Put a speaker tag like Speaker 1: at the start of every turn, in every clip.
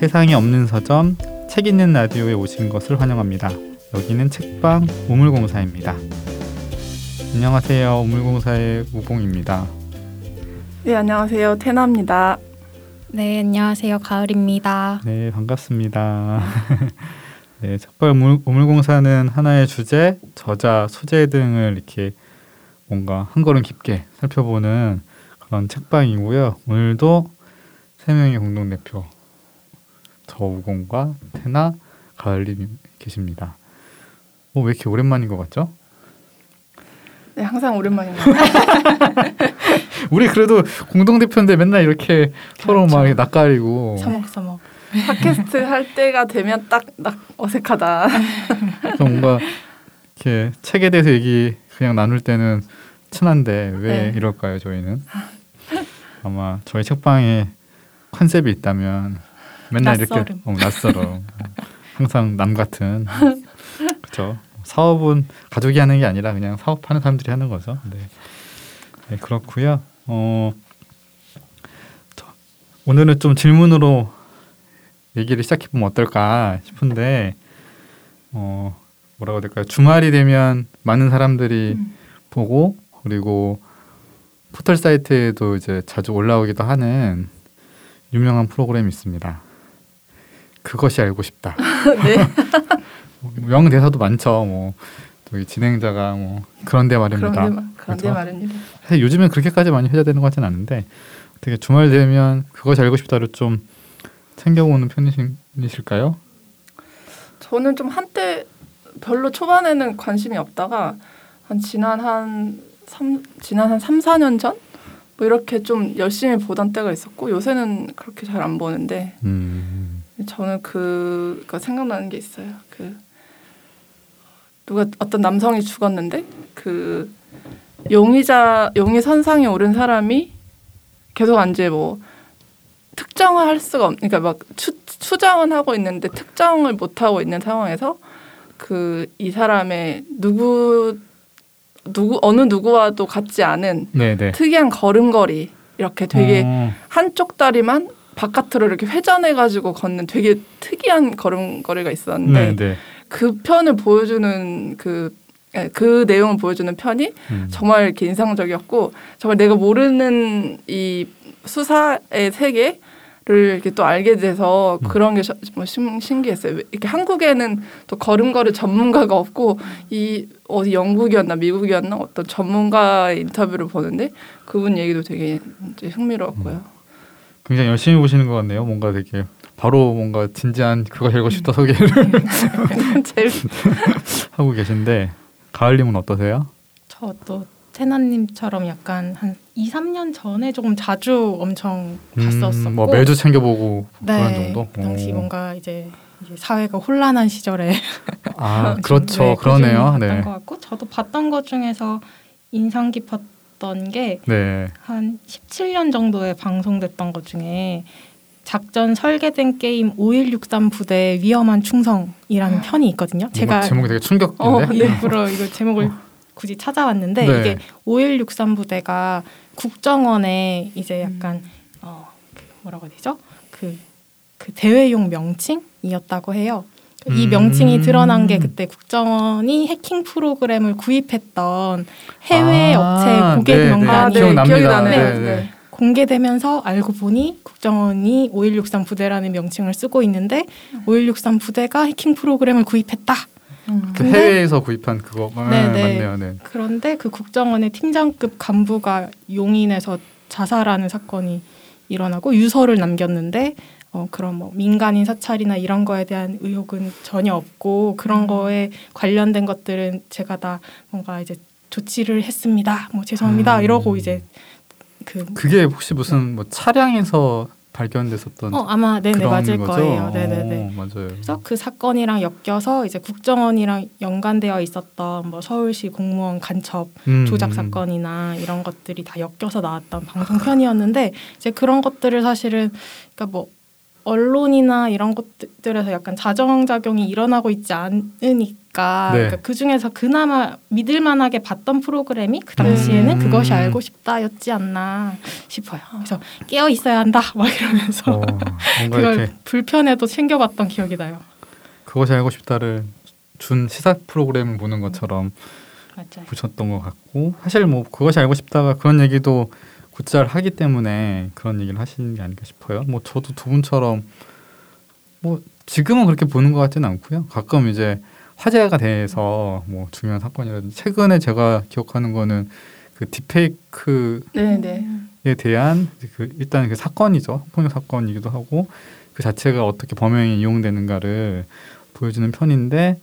Speaker 1: 세상에 없는 서점 책 있는 라디오에 오신 것을 환영합니다. 여기는 책방 우물공사입니다. 안녕하세요. 우물공사의 우공입니다.
Speaker 2: 네, 안녕하세요. 테나입니다.
Speaker 3: 네, 안녕하세요. 가을입니다.
Speaker 1: 네, 반갑습니다. 네, 책방 우물, 우물공사는 하나의 주제, 저자, 소재 등을 이렇게 뭔가 한 걸음 깊게 살펴보는 그런 책방이고요. 오늘도 세 명의 공동 대표 저 우공과 테나 가을님 계십니다. 어, 왜 이렇게 오랜만인 것 같죠?
Speaker 2: 네, 항상 오랜만입니다.
Speaker 1: 우리 그래도 공동 대표인데 맨날 이렇게 서로 막
Speaker 3: 그렇죠.
Speaker 1: 낯가리고
Speaker 3: 서먹서먹.
Speaker 2: 팟캐스트 할 때가 되면 딱, 딱 어색하다.
Speaker 1: 뭔가 이렇게 책에 대해서 얘기 그냥 나눌 때는 친한데 왜
Speaker 2: 네.
Speaker 1: 이럴까요? 저희는 아마 저희 책방에 컨셉이 있다면 맨날 이렇게
Speaker 3: 낯설음.
Speaker 1: 어, 낯설어 항상 남 같은 그렇죠. 사업은 가족이 하는 게 아니라 그냥 사업하는 사람들이 하는 거죠. 네, 네 그렇고요. 어, 저, 오늘은 좀 질문으로 얘기를 시작해 보면 어떨까 싶은데 어 뭐라고 해야 될까요? 주말이 되면 많은 사람들이
Speaker 2: 음.
Speaker 1: 보고 그리고 포털 사이트에도 이제 자주 올라오기도 하는 유명한 프로그램이 있습니다. 그것이 알고 싶다.
Speaker 2: 네.
Speaker 1: 명 대사도 많죠. 뭐 저기 진행자가 뭐 그런데 말입니다.
Speaker 2: 그런데, 마- 그런데
Speaker 1: 그렇죠?
Speaker 2: 말입니다.
Speaker 1: 사실 요즘엔 그렇게까지 많이 회자되는 것 같지는 않은데 어떻게 주말 되면 그것이 알고 싶다를 좀 챙겨보는 편이실까요?
Speaker 2: 저는 좀 한때 별로 초반에는 관심이 없다가 한 지난 한 3, 지난 한 3, 4년 전? 뭐 이렇게 좀 열심히 보던 때가 있었고 요새는 그렇게 잘 안 보는데
Speaker 1: 음,
Speaker 2: 저는 그가 생각나는 게 있어요. 그 누가 어떤 남성이 죽었는데 그 용의자 용의 선상에 오른 사람이 계속 이제 뭐 특정을 할 수가 없, 그러니까 막 추, 추정은 하고 있는데 특정을 못 하고 있는 상황에서 그 이 사람의 누구 누구 어느 누구와도 같지 않은
Speaker 1: 네네.
Speaker 2: 특이한 걸음걸이 이렇게 되게
Speaker 1: 어,
Speaker 2: 한쪽 다리만 바깥으로 이렇게 회전해 가지고 걷는 되게 특이한 걸음걸이가 있었는데
Speaker 1: 네네.
Speaker 2: 그 편을 보여주는 그 예, 그 내용을 보여주는 편이
Speaker 1: 음.
Speaker 2: 정말 이렇게 인상적이었고 정말 내가 모르는 이 수사의 세계 를 이렇게 또 알게 돼서
Speaker 1: 음.
Speaker 2: 그런 게 뭐 신기했어요. 왜 이렇게 한국에는 또 걸음걸이 전문가가 없고 이 어디 영국이었나 미국이었나 어떤 전문가의 인터뷰를 보는데 그분 얘기도 되게 이제 흥미로웠고요.
Speaker 1: 굉장히 열심히 보시는 것 같네요. 뭔가 되게 바로 뭔가 진지한 그거 읽고 싶다 소개를 하고 계신데 가을님은 어떠세요?
Speaker 3: 저도 테나님처럼 약간 한 2, 3년 전에 조금 자주 엄청 봤었었고
Speaker 1: 음, 뭐 매주 챙겨보고
Speaker 3: 네,
Speaker 1: 그런 정도.
Speaker 3: 그 당시
Speaker 1: 오.
Speaker 3: 뭔가 이제, 이제 사회가 혼란한 시절에
Speaker 1: 아
Speaker 3: 좀,
Speaker 1: 그렇죠,
Speaker 3: 네,
Speaker 1: 그러네요. 네,
Speaker 3: 것 같고 저도 봤던 것 중에서 인상 깊었던 게
Speaker 1: 네.
Speaker 3: 한 17년 정도에 방송됐던 것 중에 작전 설계된 게임 5163 부대 위험한 충성이라는 편이 있거든요.
Speaker 1: 제가 제목이 되게 충격인데.
Speaker 2: 어, 네.
Speaker 3: 일부러 이거 제목을
Speaker 1: 어.
Speaker 3: 굳이 찾아왔는데
Speaker 1: 네.
Speaker 3: 이게 5163 부대가 국정원에 이제
Speaker 2: 음.
Speaker 3: 약간 어그 뭐라고 해야 되죠? 그, 그 대회용 명칭이었다고 해요. 이
Speaker 1: 음.
Speaker 3: 명칭이 드러난 게 그때 국정원이 해킹 프로그램을 구입했던 해외
Speaker 1: 아,
Speaker 3: 업체 고객
Speaker 1: 네, 네.
Speaker 3: 명단이
Speaker 2: 아, 네. 기억이 나네요.
Speaker 1: 네,
Speaker 2: 네.
Speaker 1: 네.
Speaker 3: 공개되면서 알고 보니 국정원이 5163 부대라는 명칭을 쓰고 있는데 5163 부대가 해킹 프로그램을 구입했다.
Speaker 2: 음.
Speaker 1: 그 해외에서 구입한 그거 아,
Speaker 3: 네, 네.
Speaker 1: 맞네요. 네.
Speaker 3: 그런데 그 국정원의 팀장급 간부가 용인에서 자살하는 사건이 일어나고 유서를 남겼는데 어, 그런 뭐 민간인 사찰이나 이런 거에 대한 의혹은 전혀 없고 그런
Speaker 2: 음.
Speaker 3: 거에 관련된 것들은 제가 다 뭔가 이제 조치를 했습니다. 뭐 죄송합니다.
Speaker 1: 음.
Speaker 3: 이러고 이제 그
Speaker 1: 그게 혹시 무슨 뭐 차량에서 발견됐었던
Speaker 3: 어, 아마 네네 맞을
Speaker 1: 거죠?
Speaker 3: 거예요. 네네네.
Speaker 1: 어, 맞아요.
Speaker 3: 그래서 그 사건이랑 엮여서 이제 국정원이랑 연관되어 있었던 뭐 서울시 공무원 간첩
Speaker 1: 음,
Speaker 3: 조작
Speaker 1: 음.
Speaker 3: 사건이나 이런 것들이 다 엮여서 나왔던 방송편이었는데 이제 그런 것들을 사실은 그러니까 뭐 언론이나 이런 것들에서 약간 자정작용이 일어나고 있지 않으니 보니까
Speaker 1: 네.
Speaker 3: 그러니까 그 중에서 그나마 믿을만하게 봤던 프로그램이 그 당시에는
Speaker 1: 음.
Speaker 3: 그것이 알고 싶다였지 않나 싶어요. 그래서 깨어 있어야 한다 막 이러면서
Speaker 1: 어,
Speaker 3: 그걸 불편해도 챙겨봤던 기억이 나요.
Speaker 1: 그것이 알고 싶다를 준 시사 프로그램을 보는 것처럼
Speaker 3: 맞아요.
Speaker 1: 보셨던 것 같고 사실 뭐 그것이 알고 싶다가 그런 얘기도 곧잘 하기 때문에 그런 얘기를 하시는 게 아닐까 싶어요. 뭐 저도 두 분처럼 뭐 지금은 그렇게 보는 것 같지는 않고요. 가끔 이제 화제가 돼서 뭐 중요한 사건이라든지 최근에 제가 기억하는 거는 그 딥페이크에
Speaker 2: 네네.
Speaker 1: 대한 그 일단 그 사건이죠. 폭력 사건이기도 하고 그 자체가 어떻게 범행에 이용되는가를 보여주는 편인데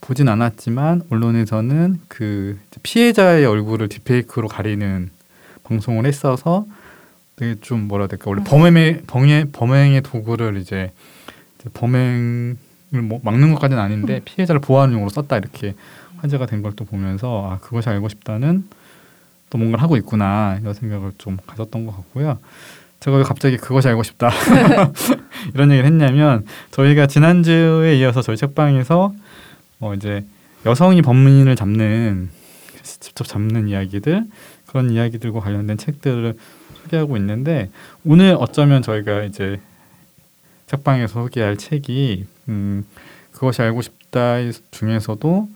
Speaker 1: 보진 않았지만 언론에서는 그 피해자의 얼굴을 딥페이크로 가리는 방송을 했어서 되게 좀 뭐라 해야 될까? 원래 범행의 범행 범행의 도구를 이제 범행을 뭐 막는 것까지는 아닌데 피해자를 보호하는 용으로 썼다 이렇게 화제가 된 걸 또 보면서 아 그것이 알고 싶다는 또 뭔가를 하고 있구나 이런 생각을 좀 가졌던 것 같고요. 제가 왜 갑자기 그것이 알고 싶다 이런 얘기를 했냐면 저희가 지난주에 이어서 저희 책방에서 어 이제 여성이 범인을 잡는 직접 잡는 이야기들 그런 이야기들과 관련된 책들을 소개하고 있는데 오늘 어쩌면 저희가 이제 책방에서 소개할 책이 음 그것이 알고 싶다 중에서도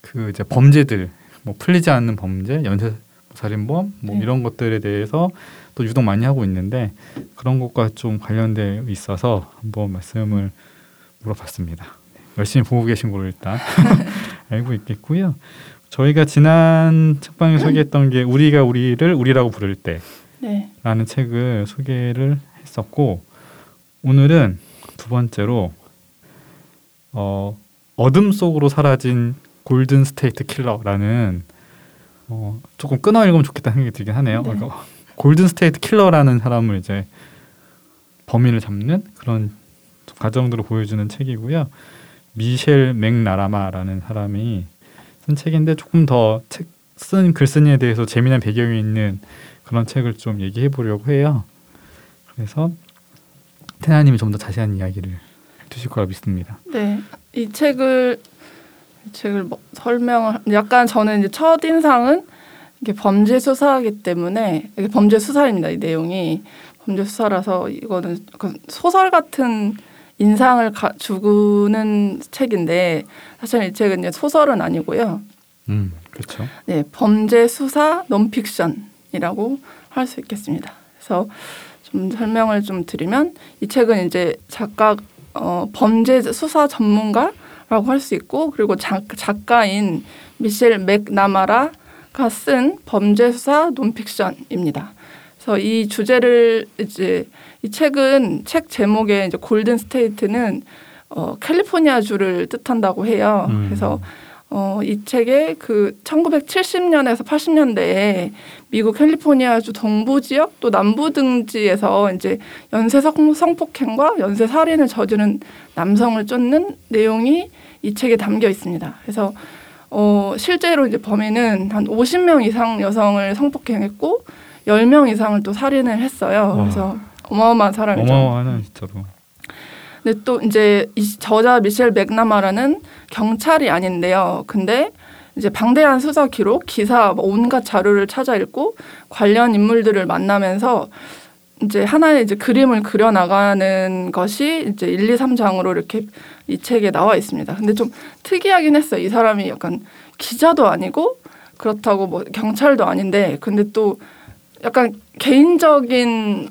Speaker 1: 그 이제 범죄들 뭐 풀리지 않는 범죄 연쇄 살인범 뭐
Speaker 2: 네.
Speaker 1: 이런 것들에 대해서 또 유독 많이 하고 있는데 그런 것과 좀 관련돼 있어서 한번 말씀을 물어봤습니다. 열심히 보고 계신 걸로 일단 알고 있겠고요. 저희가 지난 책방에 소개했던 게 우리가 우리를 우리라고 부를
Speaker 2: 네.
Speaker 1: 때라는 책을 소개를 했었고 오늘은 두 번째로 어, 어둠 속으로 사라진 골든 스테이트 킬러라는 어, 조금 끊어 읽으면 좋겠다는 생각이 들긴 하네요.
Speaker 2: 네.
Speaker 1: 그러니까 골든 스테이트 킬러라는 사람을 이제 범인을 잡는 그런 과정들을 보여주는 책이고요. 미셸 맥나라마라는 사람이 쓴 책인데 조금 더 책 쓴 글쓴이에 대해서 재미난 배경이 있는 그런 책을 좀 얘기해 보려고 해요. 그래서 태나님이 좀 더 자세한 이야기를 해주실 거라 믿습니다.
Speaker 2: 네. 이 책을 이 책을 뭐 설명을 약간 저는 이제 첫 인상은 이게 범죄 수사이기 때문에 이게 범죄 수사입니다. 이 내용이 범죄 수사라서 이거는 소설 같은 인상을 가, 주는 책인데 사실 이 책은 이제 소설은 아니고요.
Speaker 1: 음, 그렇죠.
Speaker 2: 네, 범죄 수사 논픽션이라고 할 수 있겠습니다. 그래서 좀 설명을 좀 드리면 이 책은 이제 작가 어, 범죄 수사 전문가라고 할 수 있고 그리고 작, 작가인 미셸 맥나마라가 쓴 범죄 수사 논픽션입니다. 그래서 이 주제를 이제 이 책은 책 제목에 이제 골든 스테이트는 어, 캘리포니아 주를 뜻한다고 해요.
Speaker 1: 음.
Speaker 2: 그래서 어, 이 책에 그 1970년에서 80년대에 미국 캘리포니아주 동부 지역 또 남부 등지에서 이제 연쇄 성, 성폭행과 연쇄 살인을 저지른 남성을 쫓는 내용이 이 책에 담겨 있습니다. 그래서 어, 실제로 이제 범인은 한 50명 이상 여성을 성폭행했고 10명 이상을 또 살인을 했어요.
Speaker 1: 와.
Speaker 2: 그래서 어마어마한 사람이죠.
Speaker 1: 어마어마하는 진짜로.
Speaker 2: 근데 또 이제 이 저자 미셸 맥나마라는 경찰이 아닌데요. 근데 이제 방대한 수사 기록, 기사, 뭐 온갖 자료를 찾아 읽고 관련 인물들을 만나면서 이제 하나의 이제 그림을 그려 나가는 것이 이제 1, 2, 3장으로 이렇게 이 책에 나와 있습니다. 근데 좀 특이하긴 했어요. 이 사람이 약간 기자도 아니고 그렇다고 뭐 경찰도 아닌데 근데 또 약간 개인적인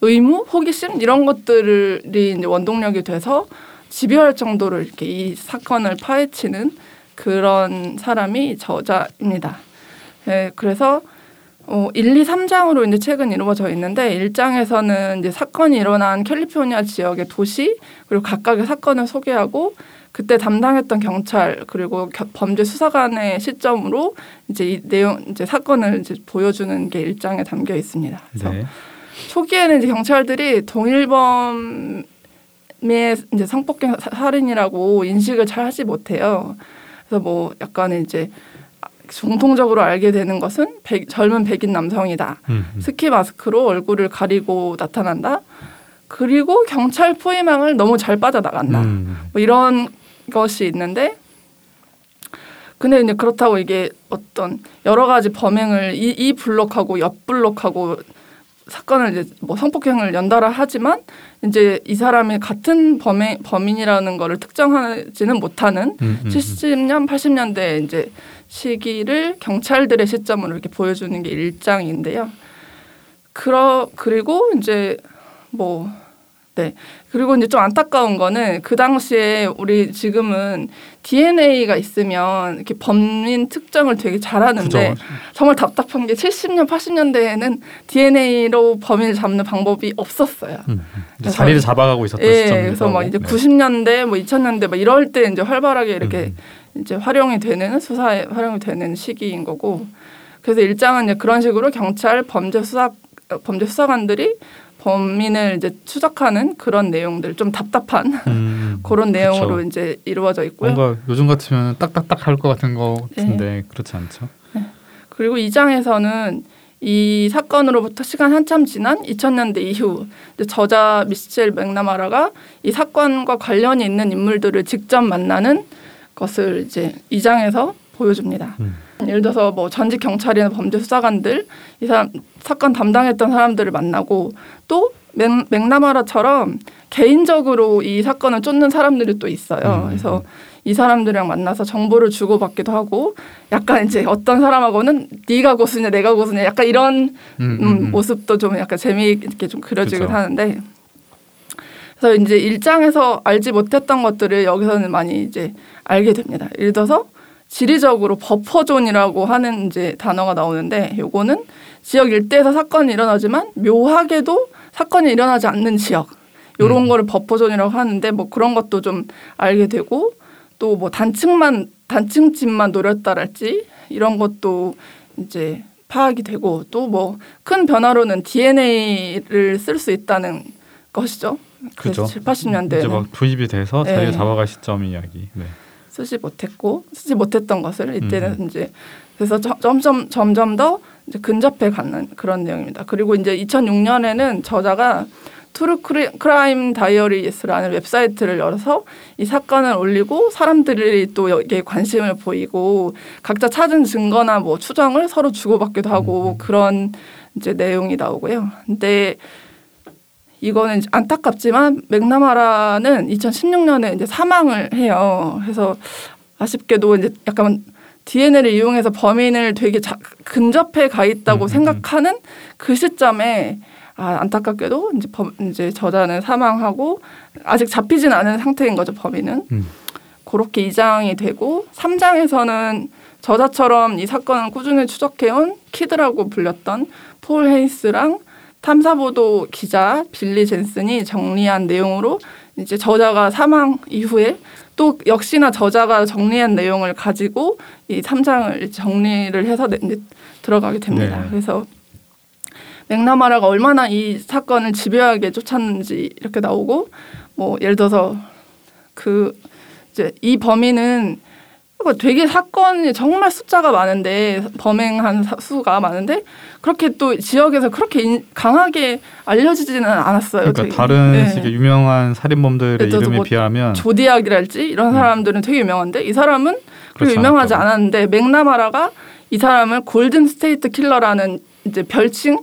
Speaker 2: 의무, 호기심 이런 것들이 이제 원동력이 돼서 집요할 정도로 이렇게 이 사건을 파헤치는 그런 사람이 저자입니다. 네, 그래서 어, 1, 2, 3장으로 이제 책은 이루어져 있는데 1장에서는 이제 사건이 일어난 캘리포니아 지역의 도시 그리고 각각의 사건을 소개하고 그때 담당했던 경찰 그리고 겨- 범죄 수사관의 시점으로 이제 이 내용 이제 사건을 이제 보여주는 게 1장에 담겨 있습니다. 그래서
Speaker 1: 네.
Speaker 2: 초기에는 이제 경찰들이 동일범의 이제 성폭행 사- 살인이라고 인식을 잘 하지 못해요. 그래서 뭐 약간 이제 공통적으로 알게 되는 것은 백- 젊은 백인 남성이다.
Speaker 1: 음, 음.
Speaker 2: 스키 마스크로 얼굴을 가리고 나타난다. 그리고 경찰 포위망을 너무 잘 빠져나간다.
Speaker 1: 음.
Speaker 2: 뭐 이런 것이 있는데 근데 이제 그렇다고 이게 어떤 여러 가지 범행을 이, 이 블록하고 옆 블록하고 사건을 이제 뭐 성폭행을 연달아 하지만 이제 이 사람이 같은 범행 범인이라는 거를 특정하지는 못하는
Speaker 1: 음, 음, 음.
Speaker 2: 70년 80년대 이제 시기를 경찰들의 시점으로 이렇게 보여주는 게 일장인데요. 그러 그리고 이제 뭐 네. 그리고 이제 좀 안타까운 거는 그 당시에 우리 지금은 DNA가 있으면 이렇게 범인 특정을 되게 잘하는데
Speaker 1: 그죠.
Speaker 2: 정말 답답한 게 70년, 80년대에는 DNA로 범인을 잡는 방법이 없었어요.
Speaker 1: 음, 음. 자리를 잡아가고 있었던
Speaker 2: 예,
Speaker 1: 시점이기도
Speaker 2: 그래서 막. 이제
Speaker 1: 네.
Speaker 2: 90년대, 뭐 2000년대 막 이럴 때 이제 활발하게 이렇게
Speaker 1: 음,
Speaker 2: 이제 활용이 되는 수사에 활용이 되는 시기인 거고 그래서 일장은 이제 그런 식으로 경찰 범죄 수사 범죄 수사관들이 범인을 이제 추적하는 그런 내용들 좀 답답한
Speaker 1: 음,
Speaker 2: 그런 내용으로
Speaker 1: 그쵸.
Speaker 2: 이제 이루어져 있고요.
Speaker 1: 뭔가 요즘 같으면 딱딱딱 할 것 같은 거
Speaker 2: 네.
Speaker 1: 같은데 그렇지 않죠.
Speaker 2: 그리고 이 장에서는 이 사건으로부터 시간 한참 지난 2000년대 이후 저자 미셸 맥나마라가 이 사건과 관련이 있는 인물들을 직접 만나는 것을 이제 이 장에서 보여줍니다.
Speaker 1: 음.
Speaker 2: 예를 들어서 뭐 전직 경찰이나 범죄 수사관들 이 사람 사건 담당했던 사람들을 만나고 또 맥, 맥나마라처럼 개인적으로 이 사건을 쫓는 사람들이 또 있어요.
Speaker 1: 음.
Speaker 2: 그래서 이 사람들이랑 만나서 정보를 주고받기도 하고 약간 이제 어떤 사람하고는 네가 고수냐 내가 고수냐 약간 이런
Speaker 1: 음,
Speaker 2: 음,
Speaker 1: 음, 음.
Speaker 2: 모습도 좀 약간 재미있게 좀 그려지긴
Speaker 1: 그죠.
Speaker 2: 하는데 그래서 이제 일장에서 알지 못했던 것들을 여기서는 많이 이제 알게 됩니다. 예를 들어서 지리적으로 버퍼존이라고 하는 이제 단어가 나오는데 요거는 지역 일대에서 사건이 일어나지만 묘하게도 사건이 일어나지 않는 지역 요런
Speaker 1: 음.
Speaker 2: 거를 버퍼존이라고 하는데 뭐 그런 것도 좀 알게 되고 또 뭐 단층만 단층집만 노렸다랄지 이런 것도 이제 파악이 되고 또 뭐 큰 변화로는 DNA를 쓸 수 있다는 것이죠.
Speaker 1: 그죠.
Speaker 2: 7, 80년대에는
Speaker 1: 이제 막 도입이 돼서
Speaker 2: 네.
Speaker 1: 자리를 잡아갈 시점 이야기. 네.
Speaker 2: 쓰지 못했고 쓰지 못했던 것을 이때는
Speaker 1: 음.
Speaker 2: 이제 그래서 저- 점점 점점 더 이제 근접해 가는 그런 내용입니다. 그리고 이제 2006년에는 저자가 True Crime Diaries라는 웹사이트를 열어서 이 사건을 올리고 사람들이 또 여기에 관심을 보이고 각자 찾은 증거나 뭐 추정을 서로 주고받기도 하고
Speaker 1: 음.
Speaker 2: 그런 이제 내용이 나오고요. 근데 이거는 안타깝지만 맥나마라는 2016년에 이제 사망을 해요. 그래서 아쉽게도 이제 약간 DNA를 이용해서 범인을 되게 자, 근접해 가 있다고
Speaker 1: 음, 음,
Speaker 2: 생각하는 그 시점에 아, 안타깝게도 이제 범, 이제 저자는 사망하고 아직 잡히진 않은 상태인 거죠 범인은.
Speaker 1: 음.
Speaker 2: 그렇게 이장이 되고 3장에서는 저자처럼 이 사건을 꾸준히 추적해온 키드라고 불렸던 폴 헤인스랑 탐사보도 기자 빌리 젠슨이 정리한 내용으로 이제 저자가 사망 이후에 또 역시나 저자가 정리한 내용을 가지고 이 3장을 정리를 해서 들어가게 됩니다.
Speaker 1: 네.
Speaker 2: 그래서 맥나마라가 얼마나 이 사건을 집요하게 쫓았는지 이렇게 나오고 뭐 예를 들어서 그 이제 이 범인은 그러니까 되게 사건이 정말 숫자가 많은데 범행한 사- 수가 많은데 그렇게 또 지역에서 그렇게 인- 강하게 알려지지는 않았어요.
Speaker 1: 그러니까
Speaker 2: 되게.
Speaker 1: 다른
Speaker 2: 네.
Speaker 1: 식의 유명한 살인범들의 이름에
Speaker 2: 뭐
Speaker 1: 비하면
Speaker 2: 조디악이랄지 이런
Speaker 1: 음.
Speaker 2: 사람들은 되게 유명한데 이 사람은 그렇게 유명하지. 않았는데 맥나마라가 이 사람을 골든 스테이트 킬러라는 이제 별칭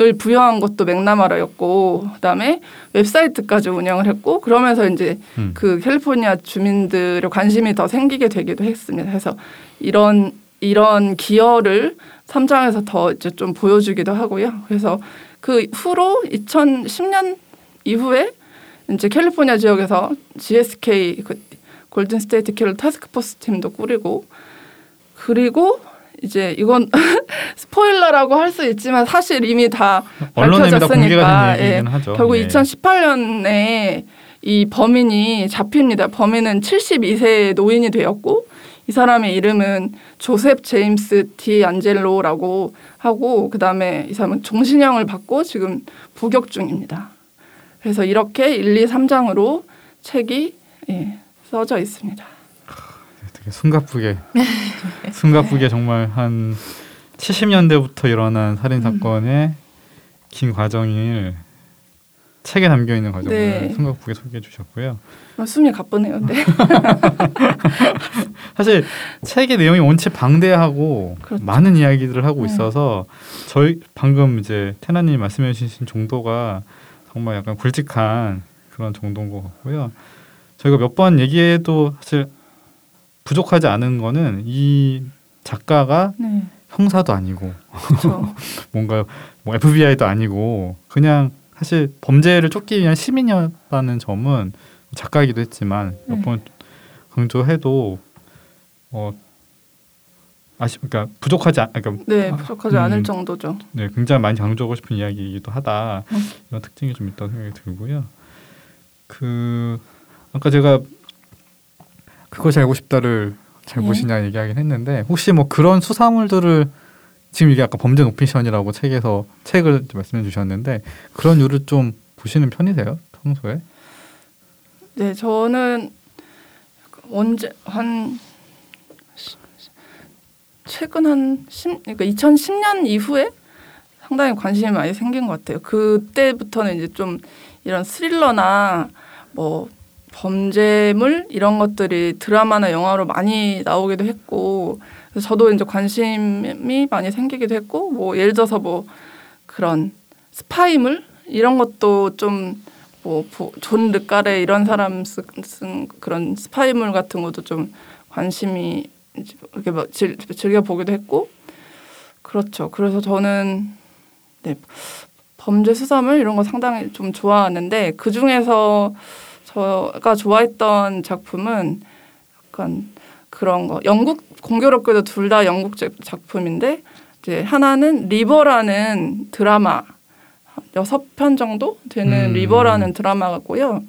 Speaker 2: 을 부여한 것도 맥나마라였고 그다음에 웹사이트까지 운영을 했고 그러면서 이제
Speaker 1: 음.
Speaker 2: 그 캘리포니아 주민들의 관심이 더 생기게 되기도 했습니다. 그래서 이런 이런 기여를 3장에서 더 이제 좀 보여주기도 하고요. 그래서 그 후로 2010년 이후에 이제 캘리포니아 지역에서 GSK 그 골든 스테이트 킬러 태스크포스 팀도 꾸리고 그리고 이제 이건 스포일러라고 할 수 있지만 사실 이미 다 밝혀졌으니까,
Speaker 1: 하죠.
Speaker 2: 결국
Speaker 1: 예.
Speaker 2: 2018년에 이 범인이 잡힙니다. 범인은 72세 노인이 되었고 이 사람의 이름은 조셉 제임스 디 안젤로라고 하고 그다음에 이 사람은 종신형을 받고 지금 복역 중입니다. 그래서 이렇게 1, 2, 3장으로 책이 예, 써져 있습니다.
Speaker 1: 숨가쁘게 숨가쁘게 정말 한 70년대부터 일어난 살인 사건의 긴 과정을 책에 담겨 있는 과정을
Speaker 2: 네.
Speaker 1: 숨가쁘게 소개해 주셨고요.
Speaker 2: 아, 숨이 가쁘네요. 네.
Speaker 1: 사실 책의 내용이 원체 방대하고
Speaker 2: 그렇죠.
Speaker 1: 많은 이야기들을 하고
Speaker 2: 네.
Speaker 1: 있어서 저희 방금 이제 테나님 말씀해 주신 정도가 정말 약간 굵직한 그런 정도인 것 같고요. 저희가 몇 번 얘기해도 사실 부족하지 않은 거는 이 작가가
Speaker 2: 네.
Speaker 1: 형사도 아니고
Speaker 2: 그렇죠.
Speaker 1: 뭔가 뭐 FBI도 아니고 그냥 사실 범죄를 쫓기 위한 시민이었다는 점은 작가이기도 했지만 몇
Speaker 2: 네.
Speaker 1: 번 강조해도 어 아시 그러니까 부족하지 않 그러니까
Speaker 2: 네, 부족하지
Speaker 1: 음.
Speaker 2: 않을 정도죠.
Speaker 1: 네 굉장히 많이 강조하고 싶은 이야기이기도 하다
Speaker 2: 음.
Speaker 1: 이런 특징이 좀 있다고 생각이 들고요. 그 아까 제가 그것이 알고 싶다를 잘
Speaker 2: 예.
Speaker 1: 보시냐 얘기하긴 했는데 혹시 뭐 그런 수사물들을 지금 이게 아까 범죄 노피션이라고 책에서 책을 말씀해 주셨는데 그런 류를 좀 보시는 편이세요 평소에?
Speaker 2: 네, 저는 언제 한 시- 최근 한 10, 그러니까 2010년 이후에 상당히 관심이 많이 생긴 것 같아요. 그때부터는 이제 좀 이런 스릴러나 뭐 범죄물 이런 것들이 드라마나 영화로 많이 나오기도 했고 저도 이제 관심이 많이 생기기도 했고 뭐 예를 들어서 뭐 그런 스파이물 이런 것도 좀뭐존 르까레 이런 사람 쓴, 쓴 그런 스파이물 같은 것도 좀 관심이 이렇게 막 즐, 즐겨 보기도 했고 그렇죠. 그래서 저는 네 범죄 수사물 이런 거 상당히 좀 좋아하는데 그 중에서 제가 좋아했던 작품은 약간 그런 거 영국 공교롭게도 둘 다 영국 작- 작품인데 이제 하나는 리버라는 드라마 여섯 편 정도 되는
Speaker 1: 음.
Speaker 2: 리버라는 드라마고요.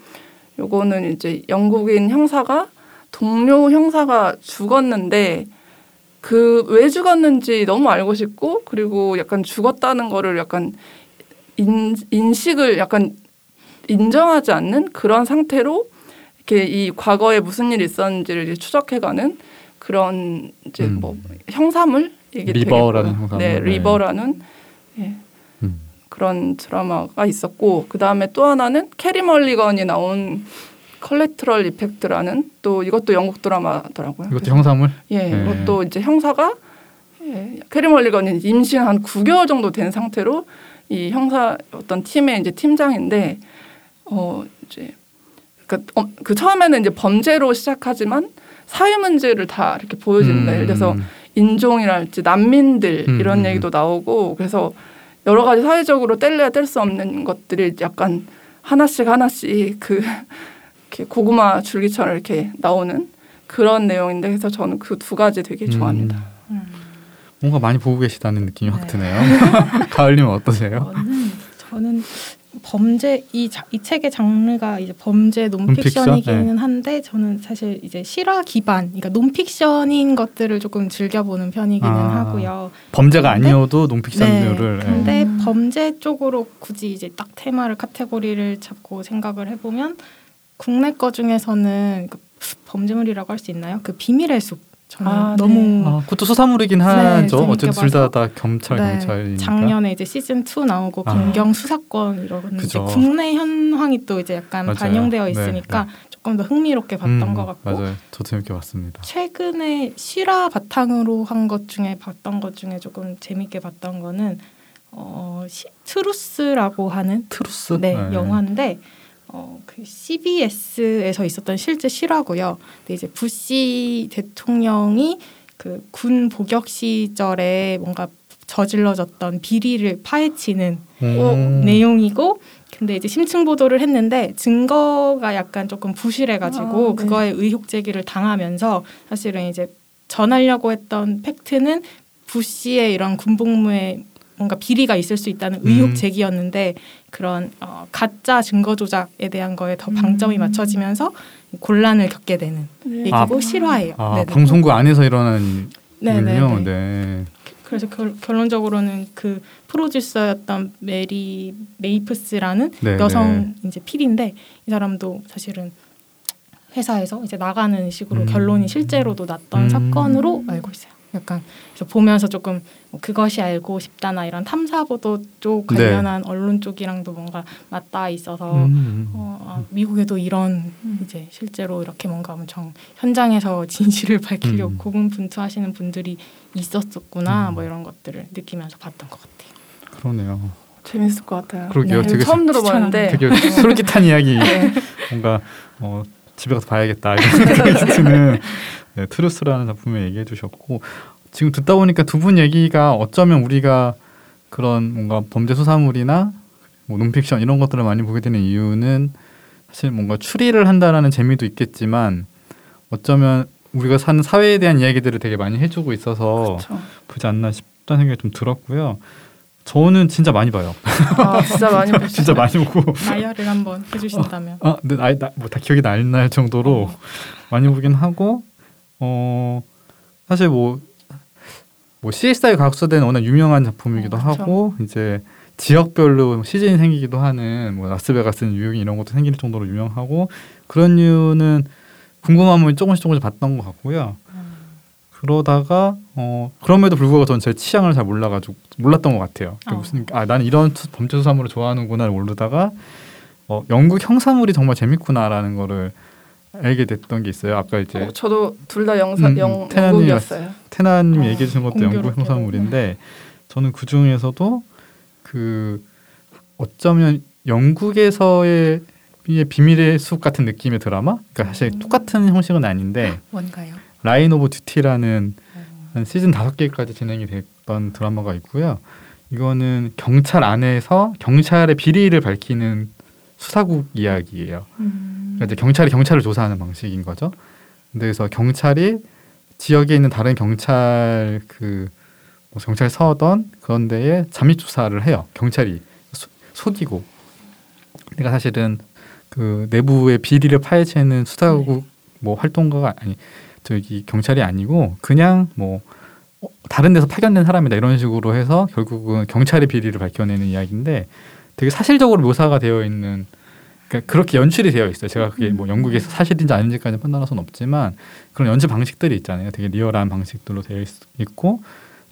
Speaker 2: 요거는 이제 영국인 형사가 동료 형사가 죽었는데 그 왜 죽었는지 너무 알고 싶고 그리고 약간 죽었다는 거를 약간 인, 인식을 약간 인정하지 않는 그런 상태로 이렇게 이 과거에 무슨 일이 있었는지를 추적해가는 그런 이제
Speaker 1: 음.
Speaker 2: 뭐 형사물 이게
Speaker 1: 리버라는
Speaker 2: 뭐-
Speaker 1: 형사물,
Speaker 2: 네,
Speaker 1: 네.
Speaker 2: 리버라는 예,
Speaker 1: 음.
Speaker 2: 그런 드라마가 있었고 그 다음에 또 하나는 캐리 멀리건이 나온 Collateral Effect라는 또 이것도 영국 드라마더라고요.
Speaker 1: 이것도 형사물?
Speaker 2: 예,
Speaker 1: 네.
Speaker 2: 이것도 이제 형사가 예, 캐리 멀리건이 임신 한 9개월 정도 된 상태로 이 형사 어떤 팀의 이제 팀장인데 어 이제 그러니까 어, 그 처음에는 이제 범죄로 시작하지만 사회 문제를 다 이렇게 보여집니다. 예를 들어서
Speaker 1: 음.
Speaker 2: 인종이랄지 난민들
Speaker 1: 음,
Speaker 2: 이런
Speaker 1: 음,
Speaker 2: 얘기도 나오고 그래서 여러 가지 사회적으로 뗄래야 뗄 수 없는 것들이 약간 하나씩 하나씩 그 이렇게 고구마 줄기처럼 이렇게 나오는 그런 내용인데 그래서 저는 그 두 가지 되게 좋아합니다.
Speaker 1: 음. 뭔가 많이 보고 계시다는 느낌이 확
Speaker 3: 네.
Speaker 1: 드네요. 가을님 어떠세요?
Speaker 3: 저는 저는 범죄 이, 자, 이 책의 장르가 이제 범죄
Speaker 1: 논픽션?
Speaker 3: 논픽션이기는 한데 저는 사실 이제 실화 기반, 그러니까 논픽션인 것들을 조금 즐겨보는 편이기는
Speaker 1: 아.
Speaker 3: 하고요.
Speaker 1: 범죄가
Speaker 3: 근데-
Speaker 1: 아니어도 논픽션류를
Speaker 3: 네.
Speaker 1: 예.
Speaker 3: 근데
Speaker 2: 음.
Speaker 3: 범죄 쪽으로 굳이 이제 딱 테마를 카테고리를 잡고 생각을 해보면 국내 거 중에서는 그 범죄물이라고 할 수 있나요? 그 비밀의 숲. 저는
Speaker 2: 아,
Speaker 3: 너무
Speaker 1: 아, 그것도 수사물이긴
Speaker 3: 네,
Speaker 1: 하죠.
Speaker 3: 재밌게
Speaker 1: 어쨌든 둘다 경찰
Speaker 3: 네,
Speaker 1: 경찰이니까.
Speaker 3: 작년에 이제 시즌 2 나오고
Speaker 1: 아.
Speaker 3: 검경 수사권
Speaker 1: 그죠.
Speaker 3: 국내 현황이 또 이제 약간
Speaker 1: 맞아요.
Speaker 3: 반영되어
Speaker 1: 네,
Speaker 3: 있으니까 조금 더 흥미롭게 봤던
Speaker 1: 음,
Speaker 3: 것 같고
Speaker 1: 맞아요. 저도 재밌게 봤습니다.
Speaker 3: 최근에 실화 바탕으로 한 것 중에 봤던 것 중에 조금 재밌게 봤던 거는 어, 시, Truth라고 하는
Speaker 1: Truth?
Speaker 3: 네, 영화인데 어, 그 CBS에서 있었던 실제 실화고요. 근데 이제 부시 대통령이 그 군 복역 시절에 뭔가 저질러졌던 비리를 파헤치는
Speaker 2: 어,
Speaker 3: 내용이고 근데 이제 심층 보도를 했는데 증거가 약간 조금 부실해가지고
Speaker 2: 아, 네.
Speaker 3: 그거에 의혹 제기를 당하면서 사실은 이제 전하려고 했던 팩트는 부시의 이런 군복무에 뭔가 비리가 있을 수 있다는 의혹
Speaker 1: 음.
Speaker 3: 제기였는데 그런 어, 가짜 증거 조작에 대한 거에 더 방점이
Speaker 2: 음.
Speaker 3: 맞춰지면서 곤란을 겪게 되는
Speaker 2: 네.
Speaker 3: 얘기고
Speaker 1: 아,
Speaker 3: 실화예요.
Speaker 1: 아,
Speaker 3: 네네.
Speaker 1: 방송국 안에서 일어난
Speaker 3: 네네네.
Speaker 1: 일이군요. 네.
Speaker 3: 그래서 결, 결론적으로는 그 프로듀서였던 메리 메이프스라는
Speaker 1: 네,
Speaker 3: 여성 이제 PD인데 이 사람도 사실은 회사에서 이제 나가는 식으로
Speaker 1: 음.
Speaker 3: 결론이 실제로도 났던
Speaker 1: 음.
Speaker 3: 사건으로 알고 있어요. 약간 그래서 보면서 조금 뭐 그것이 알고 싶다나 이런 탐사 보도 쪽 관련한 언론 쪽이랑도 뭔가 맞닿아 있어서
Speaker 1: 음.
Speaker 3: 어, 아, 미국에도 이런
Speaker 2: 음.
Speaker 3: 이제 실제로 이렇게 뭔가 엄청 현장에서 진실을 밝히려고
Speaker 1: 음.
Speaker 3: 고군분투하시는 분들이 있었었구나
Speaker 1: 음.
Speaker 3: 뭐 이런 것들을 느끼면서 봤던 것 같아요.
Speaker 1: 그러네요.
Speaker 2: 재밌을 것 같아요.
Speaker 1: 그러게요.
Speaker 3: 네,
Speaker 1: 되게
Speaker 2: 처음 들어봤는데
Speaker 1: 되게 솔깃한 이야기.
Speaker 2: 네.
Speaker 1: 뭔가 어, 집에 가서 봐야겠다 이런 생각이 드는 네, Truth라는 작품을 얘기해 주셨고 지금 듣다 보니까 두 분 얘기가 어쩌면 우리가 그런 뭔가 범죄 수사물이나 뭐 논픽션 이런 것들을 많이 보게 되는 이유는 사실 뭔가 추리를 한다라는 재미도 있겠지만 어쩌면 우리가 사는 사회에 대한 이야기들을 되게 많이 해주고 있어서
Speaker 2: 그렇죠.
Speaker 1: 보지 않나 싶다는 생각이 좀 들었고요. 저는 진짜 많이 봐요.
Speaker 2: 아 진짜 많이 보시죠.
Speaker 1: 진짜 많이 보고
Speaker 3: 나열을 한번 해주신다면.
Speaker 1: 아, 근데 나이 뭐다 기억이 날날 정도로
Speaker 3: 어.
Speaker 1: 많이 보긴 하고 어 사실 뭐뭐 CSI 과학서대는 워낙 유명한 작품이기도
Speaker 2: 어.
Speaker 1: 하고 이제 지역별로 시즌이 생기기도 하는 뭐 라스베가스 뉴욕 이런 것도 생길 정도로 유명하고 그런 이유는 궁금하면 조금씩 조금씩 봤던 것 같고요. 그러다가 어 그럼에도 불구하고 저는 제 취향을 잘 몰라가지고 몰랐던 것 같아요. 그
Speaker 3: 어.
Speaker 1: 무슨 아 나는 이런 수- 범죄 수사물을 좋아하는구나를 모르다가 어 영국 형사물이 정말 재밌구나라는 거를 알게 됐던 게 있어요. 아까 이제
Speaker 2: 어, 저도 둘 다 영사
Speaker 1: 음, 음,
Speaker 2: 영 영국이었어요.
Speaker 1: 테나님
Speaker 3: 어,
Speaker 1: 얘기해 주신 것도 영국. 형사물인데 저는 그 중에서도 그 어쩌면 영국에서의 이 비밀의 숲 같은 느낌의 드라마? 그러니까 사실
Speaker 3: 음.
Speaker 1: 똑같은 형식은 아닌데
Speaker 3: 뭔가요?
Speaker 1: Line of Duty라는 한 시즌 다섯 개까지 진행이 됐던 드라마가 있고요. 이거는 경찰 안에서 경찰의 비리를 밝히는 수사국 이야기예요.
Speaker 3: 음.
Speaker 1: 그러니까 이제 경찰이 경찰을 조사하는 방식인 거죠. 그래서 경찰이 지역에 있는 다른 경찰 그 뭐 경찰 서던 그런 데에 잠입 조사를 해요. 경찰이 소- 속이고. 내가 사실은 그 내부의 비리를 파헤치는 수사국 뭐 활동가가 아니 저기 경찰이 아니고 그냥 뭐 어, 다른 데서 파견된 사람이다 이런 식으로 해서 결국은 경찰의 비리를 밝혀내는 이야기인데 되게 사실적으로 묘사가 되어 있는 그러니까 그렇게 연출이 되어 있어요. 제가 그게 뭐 영국에서 사실인지 아닌지까지 판단할 수는 없지만 그런 연출 방식들이 있잖아요. 되게 리얼한 방식들로 되어 있, 있고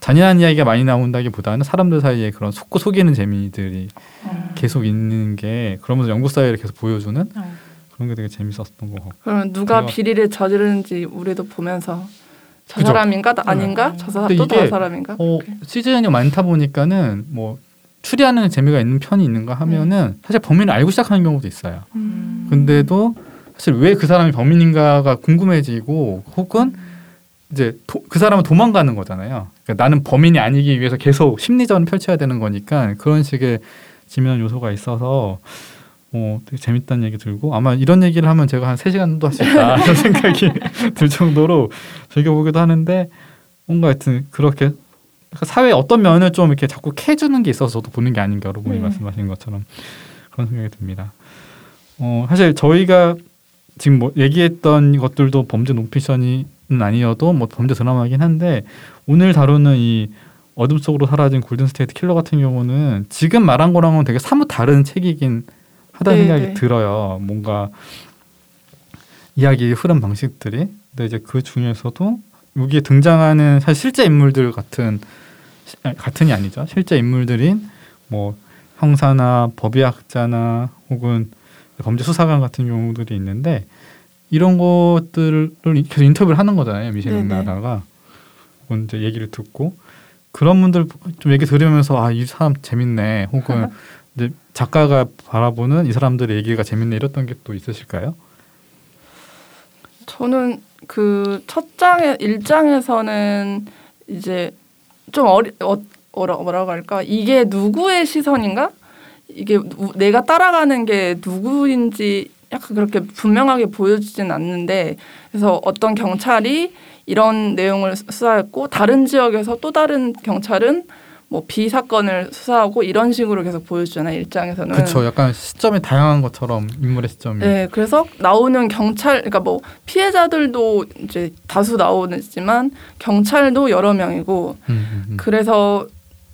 Speaker 1: 잔인한 이야기가 많이 나온다기보다는 사람들 사이에 그런 속고 속이는 재미들이
Speaker 2: 음.
Speaker 1: 계속 있는 게 그러면서 영국 사회를 계속 보여주는
Speaker 3: 어.
Speaker 1: 그런 게 되게 재밌었던 것 같고
Speaker 2: 그러면 누가 비리를 저지르는지 우리도 보면서 저
Speaker 1: 그죠.
Speaker 2: 사람인가 나- 아닌가
Speaker 3: 음.
Speaker 2: 저 사람 또 다른 사람인가
Speaker 1: 어, 시즌이 많다 보니까는 뭐 추리하는 재미가 있는 편이 있는가 하면은 사실 범인을 알고 시작하는 경우도 있어요.
Speaker 3: 음.
Speaker 1: 근데도 사실 왜 그 사람이 범인인가가 궁금해지고 혹은 이제 도- 그 사람은 도망가는 거잖아요. 그러니까 나는 범인이 아니기 위해서 계속 심리전을 펼쳐야 되는 거니까 그런 식의 재미난 요소가 있어서 어, 되게 재밌다는 얘기 들고 아마 이런 얘기를 하면 제가 한 세시간 정도 할 수 있다 이런 생각이 들 정도로 즐겨보기도 하는데 뭔가 하여튼 그렇게 사회의 어떤 면을 좀 이렇게 자꾸 캐주는 게 있어서 저도 보는 게 아닌가 여러분이
Speaker 2: 네.
Speaker 1: 말씀하신 것처럼 그런 생각이 듭니다. 어, 사실 저희가 지금 뭐 얘기했던 것들도 범죄 논픽션은 아니어도 뭐 범죄 드라마이긴 한데 오늘 다루는 이 어둠 속으로 사라진 골든 스테이트 킬러 같은 경우는 지금 말한 거랑은 되게 사뭇 다른 책이긴 하다는
Speaker 2: 네,
Speaker 1: 생각이
Speaker 2: 네.
Speaker 1: 들어요. 뭔가 이야기의 흐름 방식들이. 근데 이제 그 중에서도 여기에 등장하는 사실 실제 인물들 같은 시- 아니, 같은이 아니죠. 실제 인물들인 뭐 형사나 법의학자나 혹은 범죄 수사관 같은 경우들이 있는데 이런 것들을 계속 인터뷰를 하는 거잖아요. 미셸 혹은 이제 얘기를 듣고 그런 분들 좀 얘기 들으면서 아 이 사람 재밌네 혹은 이제 작가가 바라보는 이 사람들의 얘기가 재밌네 이랬던 게 또 있으실까요?
Speaker 2: 저는 그 첫 장에 일장에서는 이제 좀 어리 어, 뭐라 뭐라고 할까? 이게 누구의 시선인가? 이게 누- 내가 따라가는 게 누구인지 약간 그렇게 분명하게 보여주진 않는데 그래서 어떤 경찰이 이런 내용을 수- 수사했고 다른 지역에서 또 다른 경찰은 뭐 B 사건을 수사하고 이런 식으로 계속 보여주잖아요 일장에서는
Speaker 1: 그렇죠. 약간 시점이 다양한 것처럼 인물의 시점이.
Speaker 2: 네, 그래서 나오는 경찰, 그러니까 뭐 피해자들도 이제 다수 나오지만 경찰도 여러 명이고
Speaker 1: 음, 음, 음.
Speaker 2: 그래서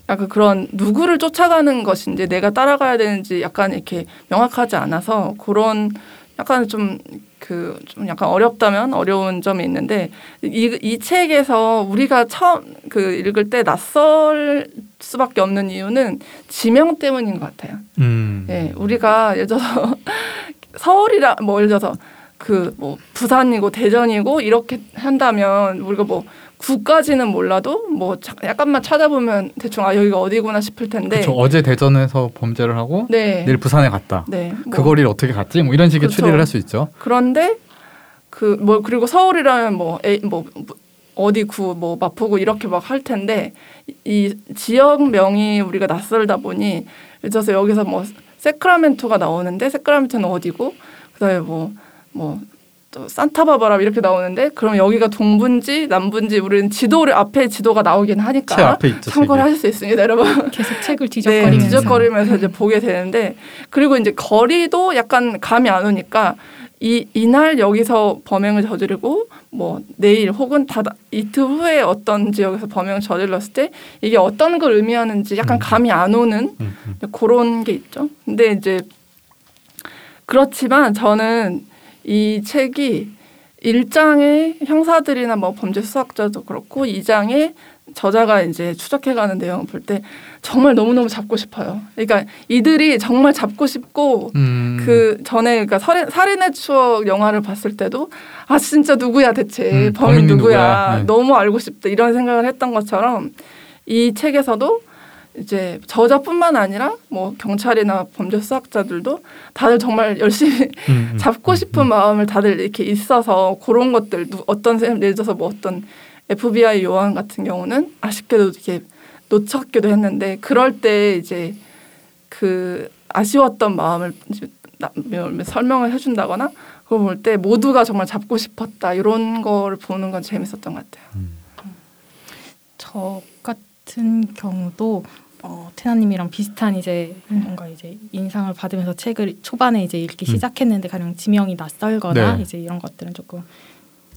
Speaker 2: 약간 그런 누구를 쫓아가는 것인지 내가 따라가야 되는지 약간 이렇게 명확하지 않아서 그런 약간 좀 그 좀 약간 어렵다면 어려운 점이 있는데 이, 이 책에서 우리가 처음 그 읽을 때 낯설 수밖에 없는 이유는 지명 때문인 것 같아요.
Speaker 1: 음.
Speaker 2: 예, 우리가 예를 들어서 서울이라 뭐 예를 들어서 그 뭐 부산이고 대전이고 이렇게 한다면 우리가 뭐 구까지는 몰라도 뭐 자- 약간만 찾아보면 대충 아 여기가 어디구나 싶을 텐데.
Speaker 1: 그쵸. 어제 대전에서 범죄를 하고
Speaker 2: 네.
Speaker 1: 내일 부산에 갔다.
Speaker 2: 네. 그뭐
Speaker 1: 거리를 어떻게 갔지? 뭐 이런 식의
Speaker 2: 그쵸.
Speaker 1: 추리를 할 수 있죠.
Speaker 2: 그런데 그 뭐 그리고 서울이라면 뭐, 에이, 뭐 어디 구 뭐 마포구 이렇게 막 할 텐데 이- 이 지역명이 우리가 낯설다 보니 예를 들어서 여기서 뭐 세크라멘토가 나오는데 세크라멘토는 어디고 그다음에 뭐뭐 또 산타바바라 이렇게 나오는데 그럼 여기가 동부인지 남부인지 우리는 지도를 앞에 지도가 나오긴
Speaker 1: 책
Speaker 2: 하니까
Speaker 1: 앞에 있죠.
Speaker 2: 참고를
Speaker 1: 책이.
Speaker 2: 하실 수 있습니다, 여러분.
Speaker 3: 계속 책을
Speaker 2: 네,
Speaker 3: 뒤적거리면서
Speaker 2: 뒤적거리면서 이제 보게 되는데 그리고 이제 거리도 약간 감이 안 오니까 이 이날 여기서 범행을 저지르고 뭐 내일 혹은 다 이틀 후에 어떤 지역에서 범행을 저질렀을 때 이게 어떤 걸 의미하는지 약간
Speaker 1: 음.
Speaker 2: 감이 안 오는
Speaker 1: 음, 음.
Speaker 2: 그런 게 있죠. 근데 이제 그렇지만 저는 이 책이 1장의 형사들이나 뭐 범죄 수사학자도 그렇고 2장의 저자가 이제 추적해가는 내용을 볼 때 정말 너무너무 잡고 싶어요. 그러니까 이들이 정말 잡고 싶고
Speaker 1: 음.
Speaker 2: 그 전에 그러니까 살인, 살인의 추억 영화를 봤을 때도 아 진짜 누구야 대체
Speaker 1: 음,
Speaker 2: 범인 누구야,
Speaker 1: 누구야. 네.
Speaker 2: 너무 알고 싶다 이런 생각을 했던 것처럼 이 책에서도 이제 저자뿐만 아니라 뭐 경찰이나 범죄 수사학자들도 다들 정말 열심히
Speaker 1: 음, 음,
Speaker 2: 잡고
Speaker 1: 음,
Speaker 2: 싶은
Speaker 1: 음.
Speaker 2: 마음을 다들 이렇게 있어서 그런 것들 누- 어떤 사- 예를 들어서 뭐 어떤 FBI 요원 같은 경우는 아쉽게도 이렇게 놓쳤기도 했는데 그럴 때 이제 그 아쉬웠던 마음을 이제 뭐- 뭐 설명을 해준다거나 그걸 볼 때 모두가 정말 잡고 싶었다 이런 걸 보는 건 재밌었던 것 같아요.
Speaker 3: 저 같은 경우도 어, 테나님이랑 비슷한 이제
Speaker 2: 음.
Speaker 3: 뭔가 이제 인상을 받으면서 책을 초반에 이제 읽기
Speaker 1: 음.
Speaker 3: 시작했는데 가령 지명이 낯설거나
Speaker 1: 네.
Speaker 3: 이제 이런 것들은 조금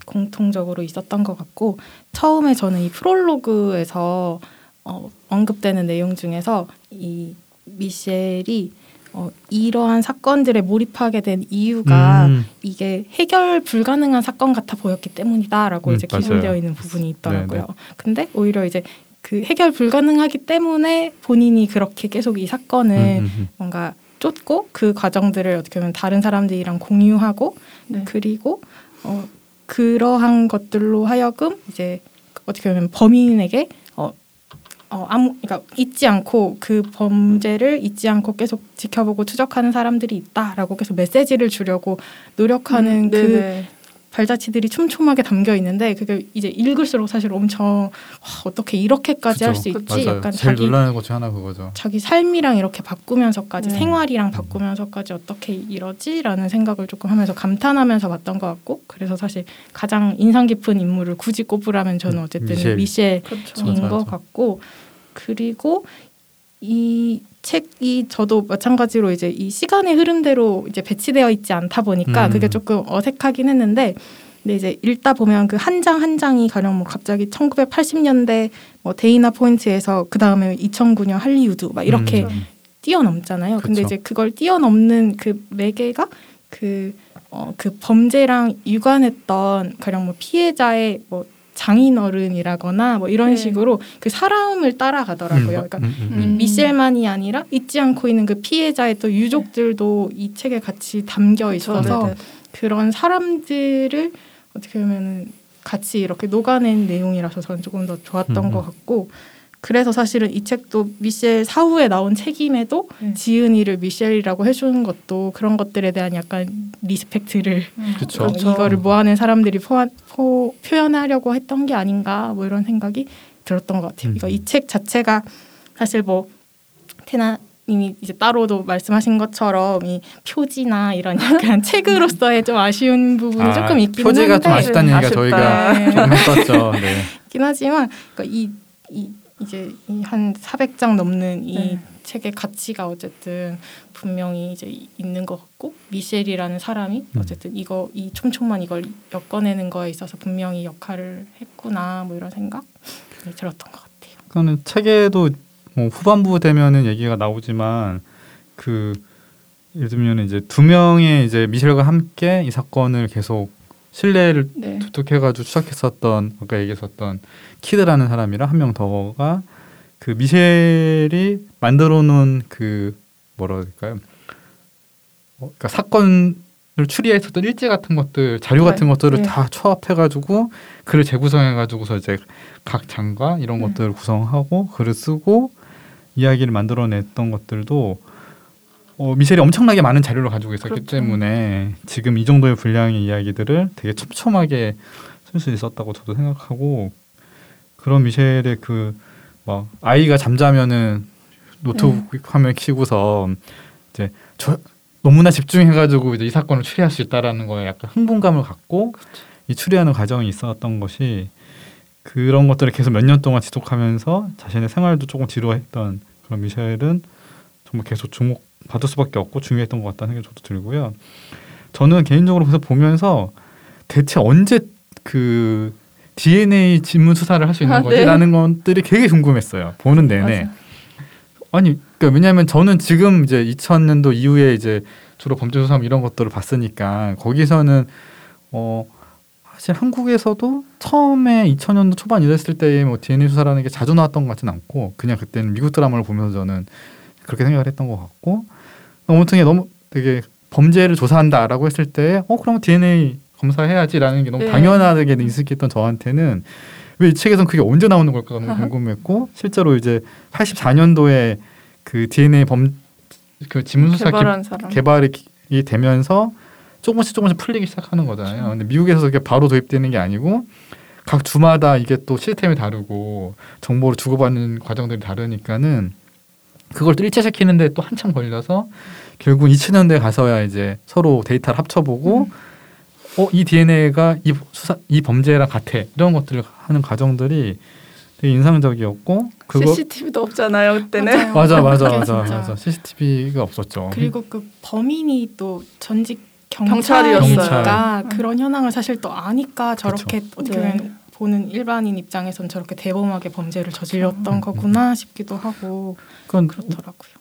Speaker 3: 공통적으로 있었던 것 같고 처음에 저는 이 프롤로그에서 어, 언급되는 내용 중에서 이 미셸이 어, 이러한 사건들에 몰입하게 된 이유가
Speaker 1: 음.
Speaker 3: 이게 해결 불가능한 사건 같아 보였기 때문이다라고
Speaker 1: 음,
Speaker 3: 이제. 기술되어 있는 부분이 있더라고요.
Speaker 1: 네,
Speaker 3: 근데 오히려 이제 그 해결 불가능하기 때문에 본인이 그렇게 계속 이 사건을
Speaker 1: 음, 음, 음.
Speaker 3: 뭔가 쫓고 그 과정들을 어떻게 보면 다른 사람들이랑 공유하고
Speaker 2: 네.
Speaker 3: 그리고 어, 그러한 것들로 하여금 이제 어떻게 보면 범인에게 어, 어 아무 그러니까 잊지 않고 그 범죄를 잊지 않고 계속 지켜보고 추적하는 사람들이 있다라고 계속 메시지를 주려고 노력하는
Speaker 2: 음,
Speaker 3: 그. 발자취들이 촘촘하게 담겨 있는데 그게 이제 읽을수록 사실 엄청 와, 어떻게 이렇게까지 할 수. 있지
Speaker 1: 맞아요.
Speaker 3: 약간
Speaker 1: 제일
Speaker 3: 자기
Speaker 1: 놀라는 것중 하나 그거죠.
Speaker 3: 자기 삶이랑 이렇게 바꾸면서까지
Speaker 2: 음.
Speaker 3: 생활이랑 바꾸면서까지 어떻게 이러지라는 생각을 조금 하면서 감탄하면서 봤던 것 같고 그래서 사실 가장 인상 깊은 인물을 굳이 꼽으라면 저는
Speaker 1: 음,
Speaker 3: 어쨌든
Speaker 1: 미셸.
Speaker 3: 미셸
Speaker 2: 그렇죠.
Speaker 3: 것. 같고 그리고 이 책이 저도 마찬가지로 이제 이 시간의 흐름대로 이제 배치되어 있지 않다 보니까
Speaker 1: 음.
Speaker 3: 그게 조금 어색하긴 했는데 근데 이제 읽다 보면 그 한 장한 장이 가령 뭐 갑자기 1980년대 뭐 데이나 포인트에서 그 다음에 2009년 할리우드 막 이렇게
Speaker 1: 음, 음.
Speaker 3: 뛰어넘잖아요. 근데
Speaker 1: 그쵸.
Speaker 3: 이제 그걸 뛰어넘는 그 매개가 그, 어, 그 범죄랑 유관했던 가령 뭐 피해자의 뭐 장인어른이라거나 뭐 이런
Speaker 2: 네.
Speaker 3: 식으로 그 사람을 따라가더라고요.
Speaker 1: 음,
Speaker 3: 그러니까
Speaker 1: 음, 음, 음.
Speaker 3: 이 미셸만이 아니라 잊지 않고 있는 그 피해자의 또 유족들도 이 책에 같이 담겨 있어서
Speaker 2: 네네.
Speaker 3: 그런 사람들을 어떻게 보면 같이 이렇게 녹아낸 내용이라서 저는 조금 더 좋았던
Speaker 1: 음,
Speaker 3: 것
Speaker 1: 음.
Speaker 3: 같고 그래서 사실은 이 책도 미셸 사후에 나온 책임에도
Speaker 2: 네.
Speaker 3: 지은이를 미셸이라고 해주는 것도 그런 것들에 대한 약간 respect를
Speaker 1: 그쵸.
Speaker 3: 어, 이거를 모아낸 사람들이 포함, 포, 표현하려고 했던 게 아닌가 뭐 이런 생각이 들었던 것 같아요.
Speaker 1: 음.
Speaker 3: 그러니까 이 책 자체가 사실 뭐 테나님이 이제 따로도 말씀하신 것처럼 이 표지나 이런 약간 책으로서의 좀 아쉬운 부분이
Speaker 1: 아,
Speaker 3: 조금 있긴
Speaker 1: 표지가
Speaker 3: 한데
Speaker 1: 좀 아쉽다는 얘기가
Speaker 2: 아쉽다.
Speaker 1: 저희가
Speaker 3: 네.
Speaker 1: 조금 했었죠. 네.
Speaker 3: 있긴 하지만 그러니까 이, 이 이제 이 한 400장 넘는 이
Speaker 2: 네.
Speaker 3: 책의 가치가 어쨌든 분명히 이제 있는 것 같고 미셸이라는 사람이
Speaker 1: 음.
Speaker 3: 어쨌든 이거 이 촘촘한 이걸 엮어내는 거에 있어서 분명히 역할을 했구나 뭐 이런 생각 네, 들었던 것 같아요.
Speaker 1: 그거는 책에도 뭐 후반부 되면은 얘기가 나오지만 그 예를 들면 이제 두 명의 이제 미셸과 함께 이 사건을 계속 신뢰를
Speaker 2: 네.
Speaker 1: 투툭해가지고 추적했었던 아까 얘기했었던 키드라는 사람이랑 한 명 더가 그 미셸이 만들어 놓은 그 뭐라 그럴까요? 어, 그러니까 사건을 추리했었던 일지 같은 것들 자료
Speaker 2: 네.
Speaker 1: 같은 것들을
Speaker 2: 네.
Speaker 1: 다 초합해가지고 글을 재구성해가지고서 이제 각 장과 이런
Speaker 2: 음.
Speaker 1: 것들을 구성하고 글을 쓰고 이야기를 만들어냈던 것들도 어, 미셸이 엄청나게 많은 자료를 가지고 있었기
Speaker 2: 그렇죠.
Speaker 1: 때문에 지금 이 정도의 분량의 이야기들을 되게 촘촘하게 쓸 수 있었다고 저도 생각하고 그런 미셸의 그 막 아이가 잠자면은 노트북
Speaker 2: 네.
Speaker 1: 화면 키고서 이제 저 너무나 집중해가지고 이제 이 사건을 추리할 수 있다라는 거에 약간 흥분감을 갖고 이 추리하는 과정이 있었던 것이 그런 것들을 계속 몇 년 동안 지속하면서 자신의 생활도 조금 지루했던 그런 미셸은 정말 계속 주목 받을 수밖에 없고 중요했던 것 같다는 생각이 저도 들고요. 저는 개인적으로 그래서 보면서 대체 언제 그 DNA 지문 수사를 할 수 있는
Speaker 2: 아, 네.
Speaker 1: 거지라는 것들이 되게 궁금했어요. 보는 내내.
Speaker 2: 맞아.
Speaker 1: 아니, 그러니까 왜냐하면 저는 지금 이제 2000년도 이후에 이제 주로 범죄 수사 이런 것들을 봤으니까 거기서는 어 사실 한국에서도 처음에 2000년도 초반 이랬을 때에 뭐 DNA 수사라는 게 자주 나왔던 것 같지는 않고 그냥 그때는 미국 드라마를 보면서 저는 그렇게 생각을 했던 것 같고 아무튼 너무 되게 범죄를 조사한다라고 했을 때 어 그럼 DNA 검사해야지라는 게 너무
Speaker 2: 네.
Speaker 1: 당연하게 인식했던 저한테는 왜 이 책에선 그게 언제 나오는 걸까 너무 궁금했고 실제로 이제 84년도에 그 DNA 범그 지문 수사 기-
Speaker 2: 개발한 사람.
Speaker 1: 개발이 기- 되면서 조금씩 조금씩 풀리기 시작하는 거잖아요. 근데 미국에서 그게 바로 도입되는 게 아니고 각 주마다 이게 또 시스템이 다르고 정보를 주고받는 과정들이 다르니까는 그걸 또 일체시키는데 또 한참 걸려서 결국 2000년대에 가서야 이제 서로 데이터를 합쳐보고
Speaker 2: 음.
Speaker 1: 어 이 DNA가 이 수사 이 범죄랑 같아 이런 것들을 하는 과정들이 되게 인상적이었고 그거
Speaker 2: CCTV도 없잖아요 그때는.
Speaker 3: 맞아
Speaker 1: 맞아 맞아. 맞아 CCTV가 없었죠.
Speaker 3: 그리고 그 범인이 또 전직
Speaker 2: 경찰이었어요.
Speaker 3: 경찰이니까
Speaker 2: 음.
Speaker 3: 그런 현황을 사실 또 아니까 저렇게 어떻게
Speaker 2: 네.
Speaker 3: 보면 보는 일반인 입장에선 저렇게 대범하게 범죄를 저질렀던
Speaker 1: 음.
Speaker 3: 거구나 싶기도 하고
Speaker 1: 그건
Speaker 3: 그렇더라고요.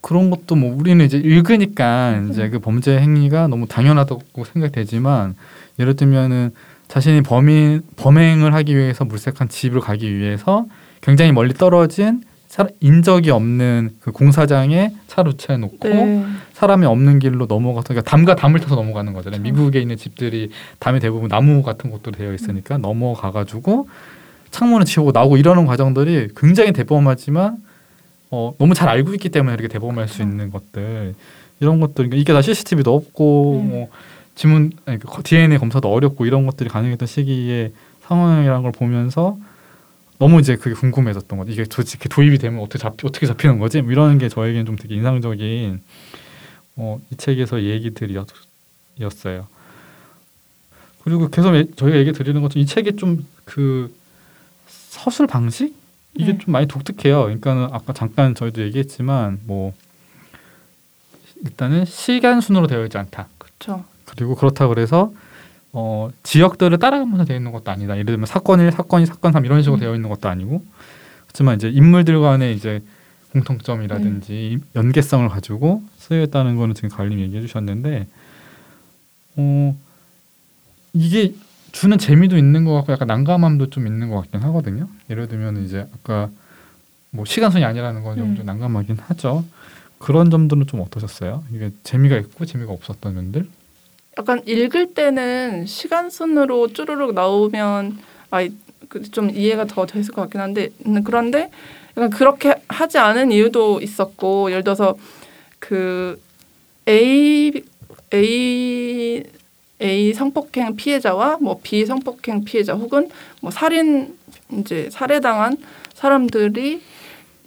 Speaker 1: 그런 것도 뭐 우리는 이제 읽으니까 이제 그 범죄 행위가 너무 당연하다고 생각되지만 예를 들면은 자신이 범인 범행을 하기 위해서 물색한 집을 가기 위해서 굉장히 멀리 떨어진 사- 인적이 없는 그 공사장에 차를 주차해 놓고
Speaker 2: 네.
Speaker 1: 사람이 없는 길로 넘어가서 그러니까 담과 담을 타서 넘어가는 거잖아요.
Speaker 2: 그렇죠.
Speaker 1: 미국에 있는 집들이 담이 대부분 나무 같은 것도 되어 있으니까 넘어가 가지고 창문을 치우고 나오고 이러는 과정들이 굉장히 대범하지만 어, 너무 잘 알고 있기 때문에 이렇게 대범할 수
Speaker 2: 그렇죠.
Speaker 1: 있는 것들 이런 것들 그러니까 이게 다 CCTV도 없고
Speaker 2: 네.
Speaker 1: 뭐 지문 아니, 그 DNA 검사도 어렵고 이런 것들이 가능했던 시기의 상황이라는 걸 보면서 너무 이제 그게 궁금해졌던 거죠. 이게 도대체 이렇게 도입이 되면 어떻게 잡 어떻게 잡히는 거지? 뭐 이런 게 저에게는 좀 되게 인상적인 어, 이 책에서 얘기들이었어요. 그리고 계속 예- 저희가 얘기 드리는 것처럼 이 책이 좀 그 서술 방식 이게
Speaker 2: 네.
Speaker 1: 좀 많이 독특해요. 그러니까는 아까 잠깐 저희도 얘기했지만 뭐 일단은 시간 순으로 되어 있지 않다.
Speaker 2: 그렇죠.
Speaker 1: 그리고 그렇다 그래서 어, 지역들을 따라가면서 되어 있는 것도 아니다. 예를 들면 사건 1, 사건 2, 사건 3 이런 식으로
Speaker 2: 음.
Speaker 1: 되어 있는 것도 아니고 그렇지만 이제 인물들 간의 이제 공통점이라든지 연계성을 가지고 쓰여 있다는 거는 지금 가을님 얘기해 주셨는데 어, 이게 주는 재미도 있는 것 같고 약간 난감함도 좀 있는 것 같긴 하거든요. 예를 들면 이제 아까 뭐 시간순이 아니라는 건좀
Speaker 2: 음.
Speaker 1: 난감하긴 하죠. 그런 점들은 좀 어떠셨어요? 이게 재미가 있고 재미가 없었던 면들?
Speaker 2: 약간 읽을 때는 시간 순으로 쭈루룩 나오면 아좀 이해가 더 됐을 것 같긴 한데 음, 그런데 약간 그렇게 하지 않은 이유도 있었고 예를 들어서 그 A A A 성폭행 피해자와 뭐 B 성폭행 피해자 혹은 뭐 살인 이제 살해당한 사람들이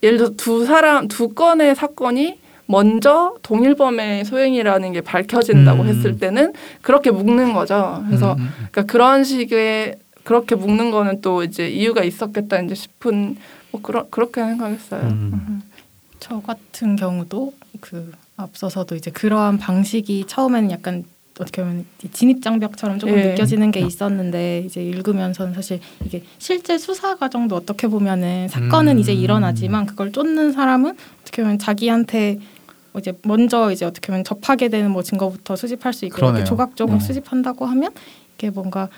Speaker 2: 예를 들어 두 사람 두 건의 사건이 먼저 동일범의 소행이라는 게 밝혀진다고
Speaker 1: 음.
Speaker 2: 했을 때는 그렇게 묶는 거죠. 그래서
Speaker 1: 음, 음, 음.
Speaker 2: 그러니까 그런 식의 그렇게 묶는 거는 또 이제 이유가 있었겠다 이제 싶은 뭐 그런 그렇게 생각했어요.
Speaker 1: 음.
Speaker 2: 음.
Speaker 3: 저 같은 경우도 그 앞서서도 이제 그러한 방식이 처음에는 약간 어떻게 보면 진입 장벽처럼 조금
Speaker 2: 예.
Speaker 3: 느껴지는 게 있었는데 이제 읽으면서는 사실 이게 실제 수사 과정도 어떻게 보면은 사건은
Speaker 1: 음.
Speaker 3: 이제 일어나지만 그걸 쫓는 사람은 어떻게 보면 자기한테 이제 먼저 이제 어떻게 보면 접하게 되는 뭐 증거부터 수집할 수 있고
Speaker 1: 그러네요.
Speaker 3: 이렇게 조각 조각
Speaker 1: 네.
Speaker 3: 수집한다고 하면 이게 뭔가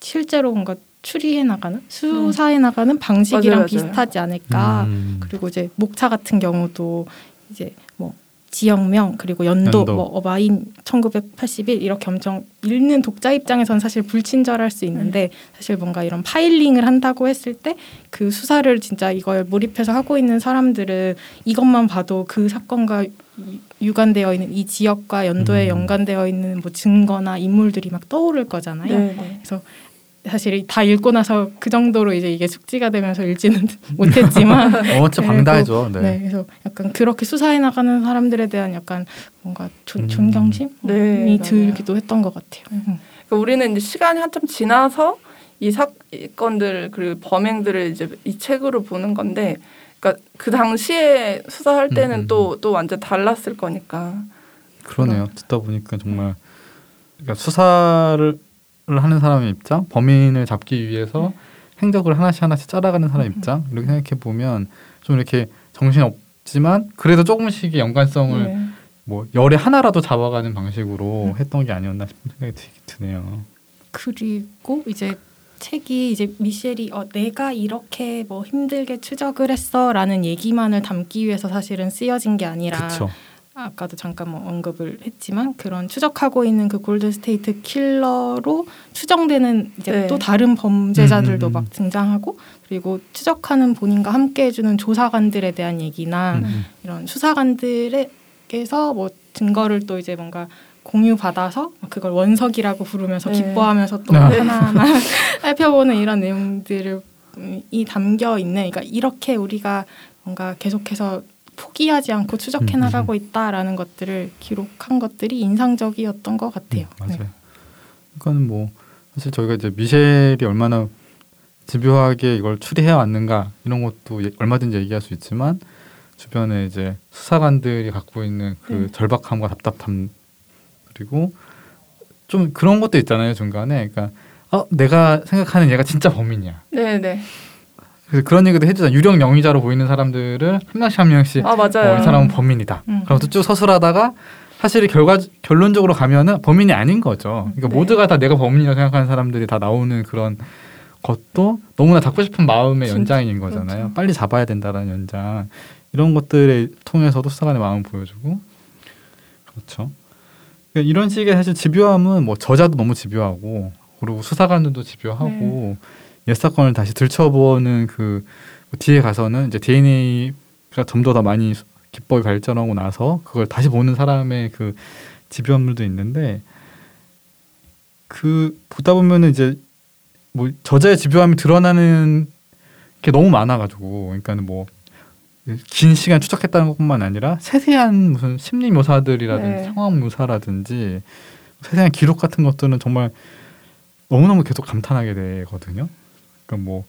Speaker 3: 실제로 뭔가 추리해 나가는 수사해 나가는 방식이랑
Speaker 2: 맞아요, 맞아요.
Speaker 3: 비슷하지 않을까.
Speaker 1: 음.
Speaker 3: 그리고 이제 목차 같은 경우도 이제 뭐 지역명 그리고 연도,
Speaker 1: 연도.
Speaker 3: 뭐 어바인 1981 이렇게 엄청 읽는 독자 입장에서는 사실 불친절할 수 있는데 사실 뭔가 이런 파일링을 한다고 했을 때 그 수사를 진짜 이걸 몰입해서 하고 있는 사람들은 이것만 봐도 그 사건과 유- 유관되어 있는 이 지역과 연도에
Speaker 1: 음.
Speaker 3: 연관되어 있는 뭐 증거나 인물들이 막 떠오를 거잖아요.
Speaker 2: 네, 네.
Speaker 3: 사실 다 읽고 나서 그 정도로 이제 이게 숙지가 되면서 읽지는 못했지만
Speaker 1: 어, 진짜 방대하죠. 네.
Speaker 3: 네. 그래서 약간 그렇게 수사해 나가는 사람들에 대한 약간 뭔가 존,
Speaker 1: 음.
Speaker 3: 존경심이
Speaker 2: 네.
Speaker 3: 들기도 했던 것 같아요. 음.
Speaker 2: 그러니까 우리는 이제 시간이 한참 지나서 이 사건들 그리고 범행들을 이제 이 책으로 보는 건데, 그러니까 그 당시에 수사할 때는
Speaker 1: 음, 음,
Speaker 2: 또또 완전 달랐을 거니까.
Speaker 1: 그러네요. 듣다 보니까 정말 그러니까 수사를 하는 사람의 입장, 범인을 잡기 위해서
Speaker 2: 네.
Speaker 1: 행적을 하나씩 하나씩 짜라가는 사람 의
Speaker 3: 음.
Speaker 1: 입장 이렇게 생각해 보면 좀 이렇게 정신 없지만 그래도 조금씩의 연관성을
Speaker 2: 네.
Speaker 1: 뭐 열에 하나라도 잡아가는 방식으로
Speaker 3: 음.
Speaker 1: 했던 게 아니었나 싶은 생각이 드- 드네요.
Speaker 3: 그리고 이제 책이 이제 미셸이 어, 내가 이렇게 뭐 힘들게 추적을 했어라는 얘기만을 담기 위해서 사실은 쓰여진 게 아니라
Speaker 1: 그렇죠.
Speaker 3: 아까도 잠깐 뭐 언급을 했지만 그런 추적하고 있는 그 골든 스테이트 킬러로 추정되는 이제
Speaker 2: 네.
Speaker 3: 또 다른 범죄자들도
Speaker 1: 음, 음, 음.
Speaker 3: 막 등장하고 그리고 추적하는 본인과 함께 해주는 조사관들에 대한 얘기나
Speaker 1: 음.
Speaker 3: 이런 수사관들에게서 뭐 증거를 또 이제 뭔가 공유 받아서 그걸 원석이라고 부르면서
Speaker 2: 네.
Speaker 3: 기뻐하면서 또
Speaker 1: 아.
Speaker 3: 하나하나 살펴보는 이런 내용들을 음, 이 담겨 있는 그러니까 이렇게 우리가 뭔가 계속해서 포기하지 않고 추적해
Speaker 1: 음, 음,
Speaker 3: 나가고 있다라는 것들을 기록한 것들이 인상적이었던 것 같아요.
Speaker 1: 음, 맞아요.
Speaker 3: 네.
Speaker 1: 그러니까 뭐 사실 저희가 이제 미셸이 얼마나 집요하게 이걸 추리해 왔는가 이런 것도 예- 얼마든지 얘기할 수 있지만 주변에 이제 수사관들이 갖고 있는 그
Speaker 2: 네.
Speaker 1: 절박함과 답답함 그리고 좀 그런 것도 있잖아요 중간에 그러니까 어 내가 생각하는 얘가 진짜 범인이야.
Speaker 2: 네, 네.
Speaker 1: 그래서 그런 얘기도 해주잖아. 유령 영의자로 보이는 사람들을 한 명씩 한 명씩
Speaker 2: 아 맞아요.
Speaker 1: 어, 이 사람은 범인이다.
Speaker 3: 음.
Speaker 1: 그럼 또 쭉 서술하다가 사실 결과 결론적으로 가면은 범인이 아닌 거죠. 그러니까
Speaker 2: 네.
Speaker 1: 모두가 다 내가 범인이라고 생각하는 사람들이 다 나오는 그런 것도 너무나 잡고 싶은 마음의
Speaker 2: 진짜,
Speaker 1: 연장인 거잖아요.
Speaker 2: 그렇죠.
Speaker 1: 빨리 잡아야 된다라는 연장 이런 것들을 통해서도 수사관의 마음을 보여주고 그렇죠. 그러니까 이런 식의 사실 집요함은 뭐 저자도 너무 집요하고 그리고 수사관들도 집요하고 옛 사건을 다시 들춰보는 그 뒤에 가서는 이제 DNA가 좀더더 많이 기법이 발전하고 나서 그걸 다시 보는 사람의 그 집요함들도 있는데 그 보다 보면은 이제 뭐 저자의 집요함이 드러나는 게 너무 많아가지고 그러니까는 뭐 긴 시간 추적했다는 것뿐만 아니라 세세한 무슨 심리 묘사들이라든지
Speaker 2: 네.
Speaker 1: 상황 묘사라든지 세세한 기록 같은 것들은 정말 너무너무 계속 감탄하게 되거든요. 그러니까 뭐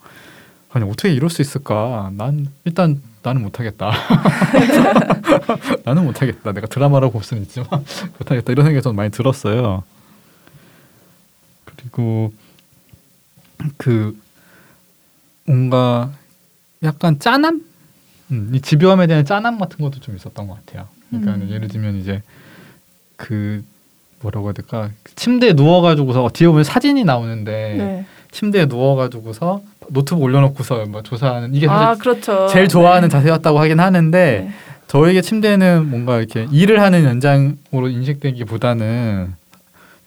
Speaker 1: 아니 어떻게 이럴 수 있을까? 난 일단 나는 못하겠다. 나는 못하겠다. 내가 드라마라고 볼 수는 있지만 못하겠다 이런 생각이 좀 많이 들었어요. 그리고 그 뭔가 약간 짠함, 음, 이 집요함에 대한 짠함 같은 것도 좀 있었던 것 같아요. 그러니까
Speaker 3: 음.
Speaker 1: 예를 들면 이제 그 뭐라고 해야 될까 침대에 누워가지고서 뒤에 보면 사진이 나오는데
Speaker 2: 네.
Speaker 1: 침대에 누워가지고서 노트북 올려놓고서 뭐 조사하는 이게 사실
Speaker 2: 아 그렇죠.
Speaker 1: 제일 좋아하는
Speaker 2: 네.
Speaker 1: 자세였다고 하긴 하는데
Speaker 2: 네.
Speaker 1: 저에게 침대는 뭔가 이렇게 일을 하는 연장으로 인식되기보다는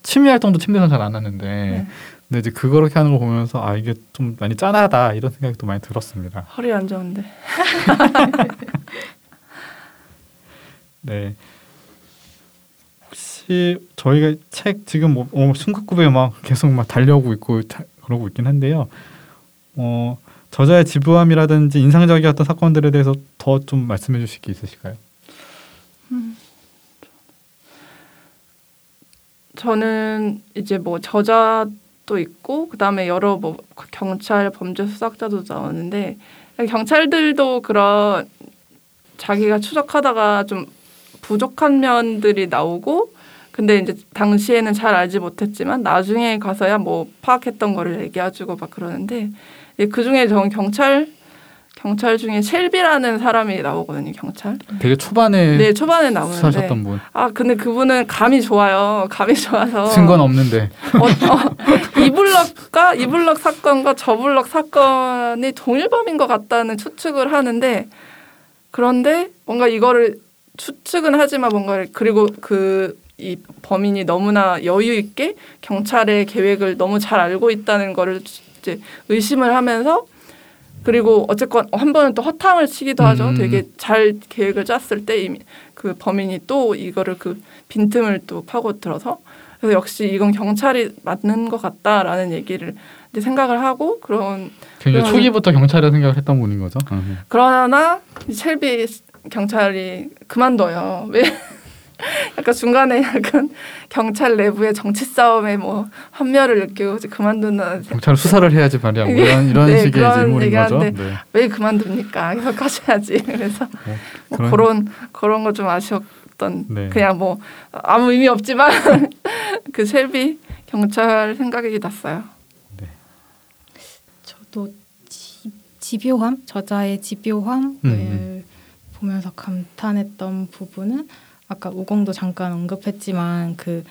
Speaker 1: 취미 활동도 침대에서 잘 안 하는데
Speaker 2: 네.
Speaker 1: 근데 이제 그렇게 하는 걸 보면서 아 이게 좀 많이 짠하다 이런 생각이 또 많이 들었습니다.
Speaker 2: 허리 안 좋은데.
Speaker 1: 네. 혹시 저희가 책 지금 뭐 어, 순극급에 막 계속 막 달려오고 있고 다, 그러고 있긴 한데요. 어 저자의 집요함이라든지 인상적이었던 사건들에 대해서 더 좀 말씀해 주실 게 있으실까요?
Speaker 2: 저는 이제 뭐 저자도 있고 그다음에 여러 뭐 경찰 범죄 수사자도 나오는데 경찰들도 그런 자기가 추적하다가 좀 부족한 면들이 나오고 근데 이제 당시에는 잘 알지 못했지만 나중에 가서야 뭐 파악했던 거를 얘기해주고 막 그러는데 그 중에 저는 경찰 경찰 중에 쉘비라는 사람이 나오거든요. 경찰.
Speaker 1: 되게 초반에
Speaker 2: 네 초반에 나오는데
Speaker 1: 분
Speaker 2: 아 근데 그분은 감이 좋아요. 감이 좋아서
Speaker 1: 증거는 없는데
Speaker 2: 어, 어, 이 블럭과 이 블럭 사건과 저 블럭 사건이 동일범인 것 같다는 추측을 하는데 그런데 뭔가 이거를 추측은 하지만 뭔가 그리고 그 이 범인이 너무나 여유 있게 경찰의 계획을 너무 잘 알고 있다는 거를 이제 의심을 하면서 그리고 어쨌건 한 번은 또 허탕을 치기도 하죠.
Speaker 1: 음.
Speaker 2: 되게 잘 계획을 짰을 때 이미 그 범인이 또 이거를 그 빈틈을 또 파고 들어서 그래서 역시 이건 경찰이 맞는 것 같다라는 얘기를 이제 생각을 하고 그런
Speaker 1: 굉장히
Speaker 2: 그러면-
Speaker 1: 초기부터 경찰이라 생각을 했던 분인 거죠. 음.
Speaker 2: 그러나 이 첼비 경찰이 그만둬요. 왜? 약간 중간에 약간 경찰 내부의 정치 싸움에 뭐 환멸을 느끼고 이제 그만둔다는
Speaker 1: 경찰 수사를 해야지 말이야. 뭐 이런 이런
Speaker 2: 네,
Speaker 1: 식의
Speaker 2: 그런
Speaker 1: 인물인 거죠. 네.
Speaker 2: 왜 그만둡니까? 계속 하셔야지. 그래서
Speaker 1: 어,
Speaker 2: 뭐
Speaker 1: 그런-
Speaker 2: 그런 그런 거 좀 아쉬웠던
Speaker 1: 네.
Speaker 2: 그냥 뭐 아무 의미 없지만 그 셀비 경찰 생각이 났어요.
Speaker 3: 저도 지, 집요함 저자의 집요함을
Speaker 1: 음,
Speaker 3: 보면서 감탄했던 부분은 아까 우공도 잠깐 언급했지만 그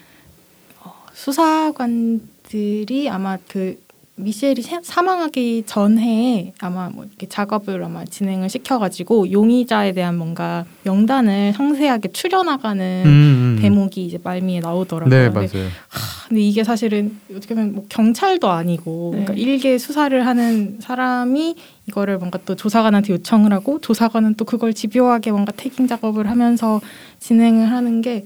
Speaker 3: 어, 수사관들이 아마 그 미셸이 사- 사망하기 전에 아마 뭐 이렇게 작업을 아마 진행을 시켜가지고 용의자에 대한 뭔가 명단을 상세하게 추려나가는
Speaker 1: 음, 음.
Speaker 3: 대목이 이제 말미에 나오더라고요.
Speaker 1: 네
Speaker 3: 근데
Speaker 1: 맞아요.
Speaker 3: 근데 이게 사실은 어떻게 보면 뭐 경찰도 아니고
Speaker 2: 네.
Speaker 3: 그러니까 일개 수사를 하는 사람이 이거를 뭔가 또 조사관한테 요청을 하고 조사관은 또 그걸 집요하게 뭔가 tagging 작업을 하면서 진행을 하는 게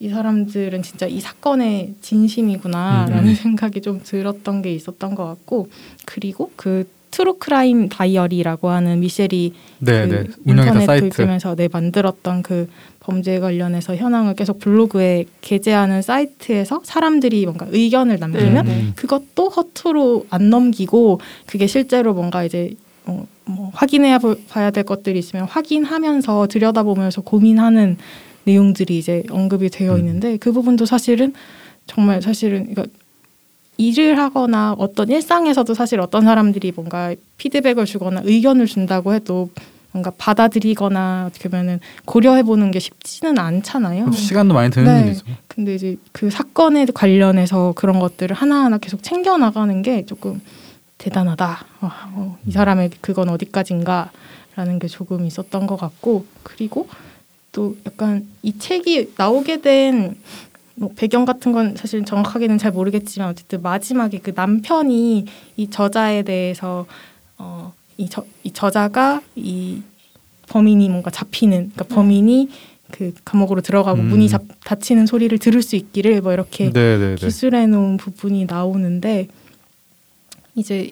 Speaker 3: 이 사람들은 진짜 이 사건에 진심이구나라는
Speaker 1: 음.
Speaker 3: 생각이 좀 들었던 게 있었던 것 같고 그리고 그 True Crime Diary라고 하는 미셸이
Speaker 1: 네,
Speaker 3: 그
Speaker 1: 네. 운영했던
Speaker 3: 인터넷
Speaker 1: 사이트.
Speaker 3: 돌면서 네 만들었던 그 범죄 관련해서 현황을 계속 블로그에 게재하는 사이트에서 사람들이 뭔가 의견을 남기면
Speaker 2: 네.
Speaker 1: 음.
Speaker 3: 그것도 허투루 안 넘기고 그게 실제로 뭔가 이제 어, 뭐 확인해야 보- 봐야 될 것들이 있으면 확인하면서 들여다보면서 고민하는 내용들이 이제 언급이 되어
Speaker 1: 음.
Speaker 3: 있는데 그 부분도 사실은 정말 사실은 이거 일을 하거나 어떤 일상에서도 사실 어떤 사람들이 뭔가 피드백을 주거나 의견을 준다고 해도 뭔가 받아들이거나 어떻게 보면은 고려해 보는 게 쉽지는 않잖아요.
Speaker 1: 시간도 많이 드는
Speaker 3: 네.
Speaker 1: 일이죠.
Speaker 3: 근데 이제 그 사건에 관련해서 그런 것들을 하나하나 계속 챙겨 나가는 게 조금 대단하다. 아, 어, 이 사람의 그건 어디까지인가라는 게 조금 있었던 것 같고 그리고 또 약간 이 책이 나오게 된 뭐 배경 같은 건 사실 정확하게는 잘 모르겠지만 어쨌든 마지막에 그 남편이 이 저자에 대해서 어, 이, 저, 이 저자가 이 범인이 뭔가 잡히는 그러니까 범인이 그 감옥으로 들어가고
Speaker 1: 음.
Speaker 3: 문이 잡, 닫히는 소리를 들을 수 있기를 뭐 이렇게
Speaker 1: 네, 네, 네.
Speaker 3: 기술해 놓은 부분이 나오는데 이제